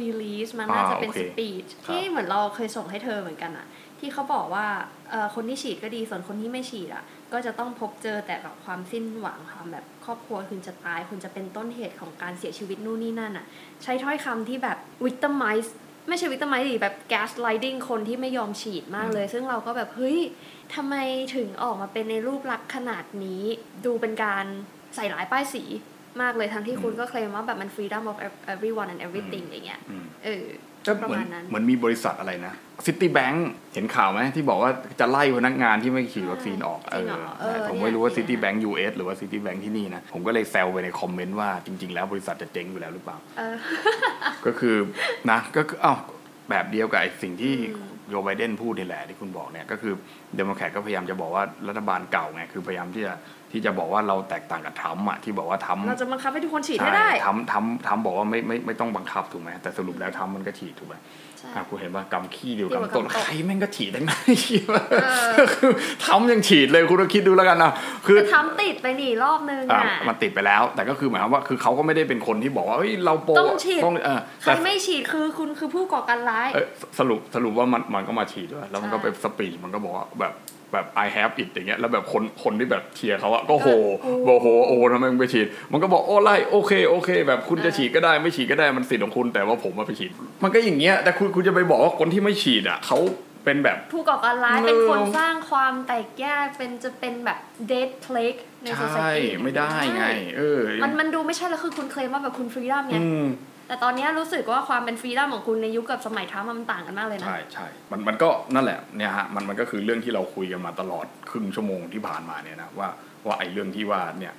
Release มันน่าจะเป็นอ่าโอเคสปีชครับที่เหมือนเราเคยส่งให้เธอเหมือนกันอะที่เขาบอกว่าเอ่อคนที่ฉีดก็ดีส่วนคนที่ไม่ฉีดอะ ก็จะต้องพบเจอแต่กับความสิ้นหวังความแบบครอบครัวคุณจะตาย คุณจะเป็นต้นเหตุของการเสียชีวิตนู่นนี่นั่นอะใช้ถ้อยคำที่แบบ victimize ไม่ใช่ victimize ดิแบบ gaslighting คนที่ไม่ยอมฉีดมากเลย ซึ่งเราก็แบบเฮ้ยทำไมถึงออกมาเป็นในรูปลักษณ์ขนาดนี้ ดูเป็นการใส่ร้ายป้ายสีมากเลยทั้งที่คุณก็เคลมว่าแบบมัน freedom of everyone and everything อย่างเงี้ยอืมเออ ก็ประมาณนั้นเหมือนเหมือนมีบริษัทอะไรนะซิตี้แบงค์เห็นข่าวไหมที่บอกว่าจะไล่พนักงานที่ไม่ฉีดวัคซีนออกจริงเหรอเออผมไม่รู้ว่าเนี่ยซิตี้แบงค์ US หรือว่าซิตี้แบงค์ที่นี่นะ ผมก็เลยแซวไปในคอมเมนต์ว่าจริง ๆ แล้วบริษัทจะเจ๊งอยู่แล้วหรือเปล่าเออก็คือนะก็คืออ้าวแบบเดียวกับไอ้สิ่งที่อืมโจไบเดนพูดนี่แหละที่คุณบอกเนี่ยก็คือเดโมแครตก็พยายามจะบอกว่ารัฐบาลเก่าไงคือพยายามที่จะ ที่จะบอกว่าเราแตกต่างกับทรัมป์อะที่บอกว่าทำเราจะบังคับให้ทุกคนฉีดให้ใช่ได้ทำทำทำบอกว่าไม่ไม่ไม่ต้องบังคับถูกไหมแต่สรุปแล้วทำมันก็ฉีดถูกไหมใช่อะคุณเห็นว่ากำขี้เดียวเดียวกับกำต้นกำต้นใครแม่งก็ฉีดทั้งนั้นฉีดเออคือทำยังฉีดเลยคุณต้องคิดดูแล้วกันนะคือแต่ทำติดไปนี่รอบนึงอะอะมันติดไปแล้ว แต่ก็คือหมายความว่าคือเขาก็ไม่ได้เป็นคนที่บอกว่าเฮ้ยเราโปรต้องฉีดต้องเออใครแต่ไม่ฉีดคือคุณคือผู้ก่อการร้ายเอ้ยสรุปสรุปว่ามันมันก็มาฉีดด้วยแล้วมันก็ใช่ไปสปีดมันก็บอกว่าแบบ แบบ I have it อย่างเงี้ยแล้วแบบคนคนที่แบบเชียร์เขาอะก็โหโอ้บอกโหโอ้ทำไมมึงไปฉีด มันก็บอกโอ้ไล่โอเคโอเค แบบคุณจะเออฉีดก็ได้ไม่ฉีดก็ได้มันสิทธิ์ของคุณแต่ว่าผมมาไปฉีด มันก็อย่างเงี้ยแต่คุณคุณจะไปบอกว่าคนที่ไม่ฉีดอะเขาเป็นแบบผู้ก่อการร้ายเออเป็นคนสร้างความแตกแยกเป็นจะเป็นแบบ dead plague ในใช่ society ไม่ได้ไงเออมันมันดูไม่ใช่แล้วคือคุณเคลมว่าแบบคุณ freedom ไงอืม แต่ตอนนี้รู้สึกว่าความเป็นฟรีดัมของคุณในยุคกับสมัยทรัมป์มันต่างกันมากเลยนะ ใช่ใช่มันมันก็นั่นแหละเนี่ยฮะมันมันก็คือเรื่องที่เราคุยกันมาตลอดครึ่งชั่วโมงที่ผ่านมาเนี่ยนะว่าว่าไอ้เรื่องที่ว่าเนี่ย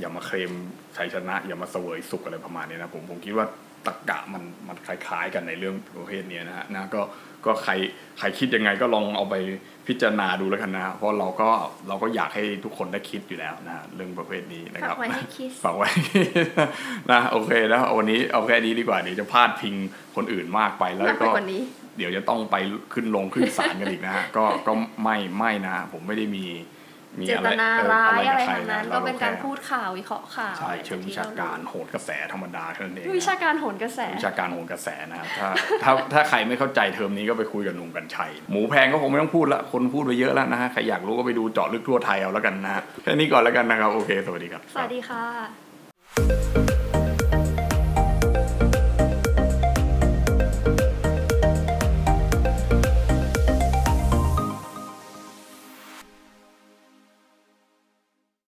อย่ามาเคลมชัยชนะ อย่ามาเสวยสุขอะไรประมาณนี้นะผมผมคิดว่าตรกกะมันมันคล้าย ๆ กันในเรื่องประเภทนี้นะฮะนะก็ ก็ใครใครคิดยังไงก็ลองเอาไปพิจารณาดูแล้วกันนะเพราะเราก็เราก็อยากให้ทุกคนได้คิดอยู่แล้วนะฮะเรื่องประเภทนี้นะครับฝากไว้ให้คิดฝากไว้นะโอเคแล้ววันนี้เอาแค่นี้ดีกว่าเดี๋ยวจะพาดพิงคนอื่นมากไปแล้วมากไปก็กว่านี้เดี๋ยวจะต้องไปขึ้นลงขึ้นศาลกันอีกนะฮะก็ก็ไม่ไม่นะฮะผมไม่ได้มี มีเจอะไรตนาเออร้ายอะไรบใคทั้งนั้นะก็เป็นการแค่พูดข่าววิเคราะห์ข่าวใช่อะไรเชิงวิชาการโหนกระแสธรรมดาแค่นั้นเองนะวิชาการโหนกระแสวิชาการโหนกระแสนะครับถ้าถ้าถ้าใครไม่เข้าใจเทอมนี้ก็ไปคุยกับหนุ่มกัญชัยหมูแพงก็คงไม่ต้องพูดละคนพูดไปเยอะแล้วนะฮะใครอยากรู้ก็ไปดูเจาะลึกทั่วไทยเอาแล้วกันนะฮะแค่นี้ก่อนแล้วกันนะครับโอเค สวัสดีครับ สวัสดีค่ะ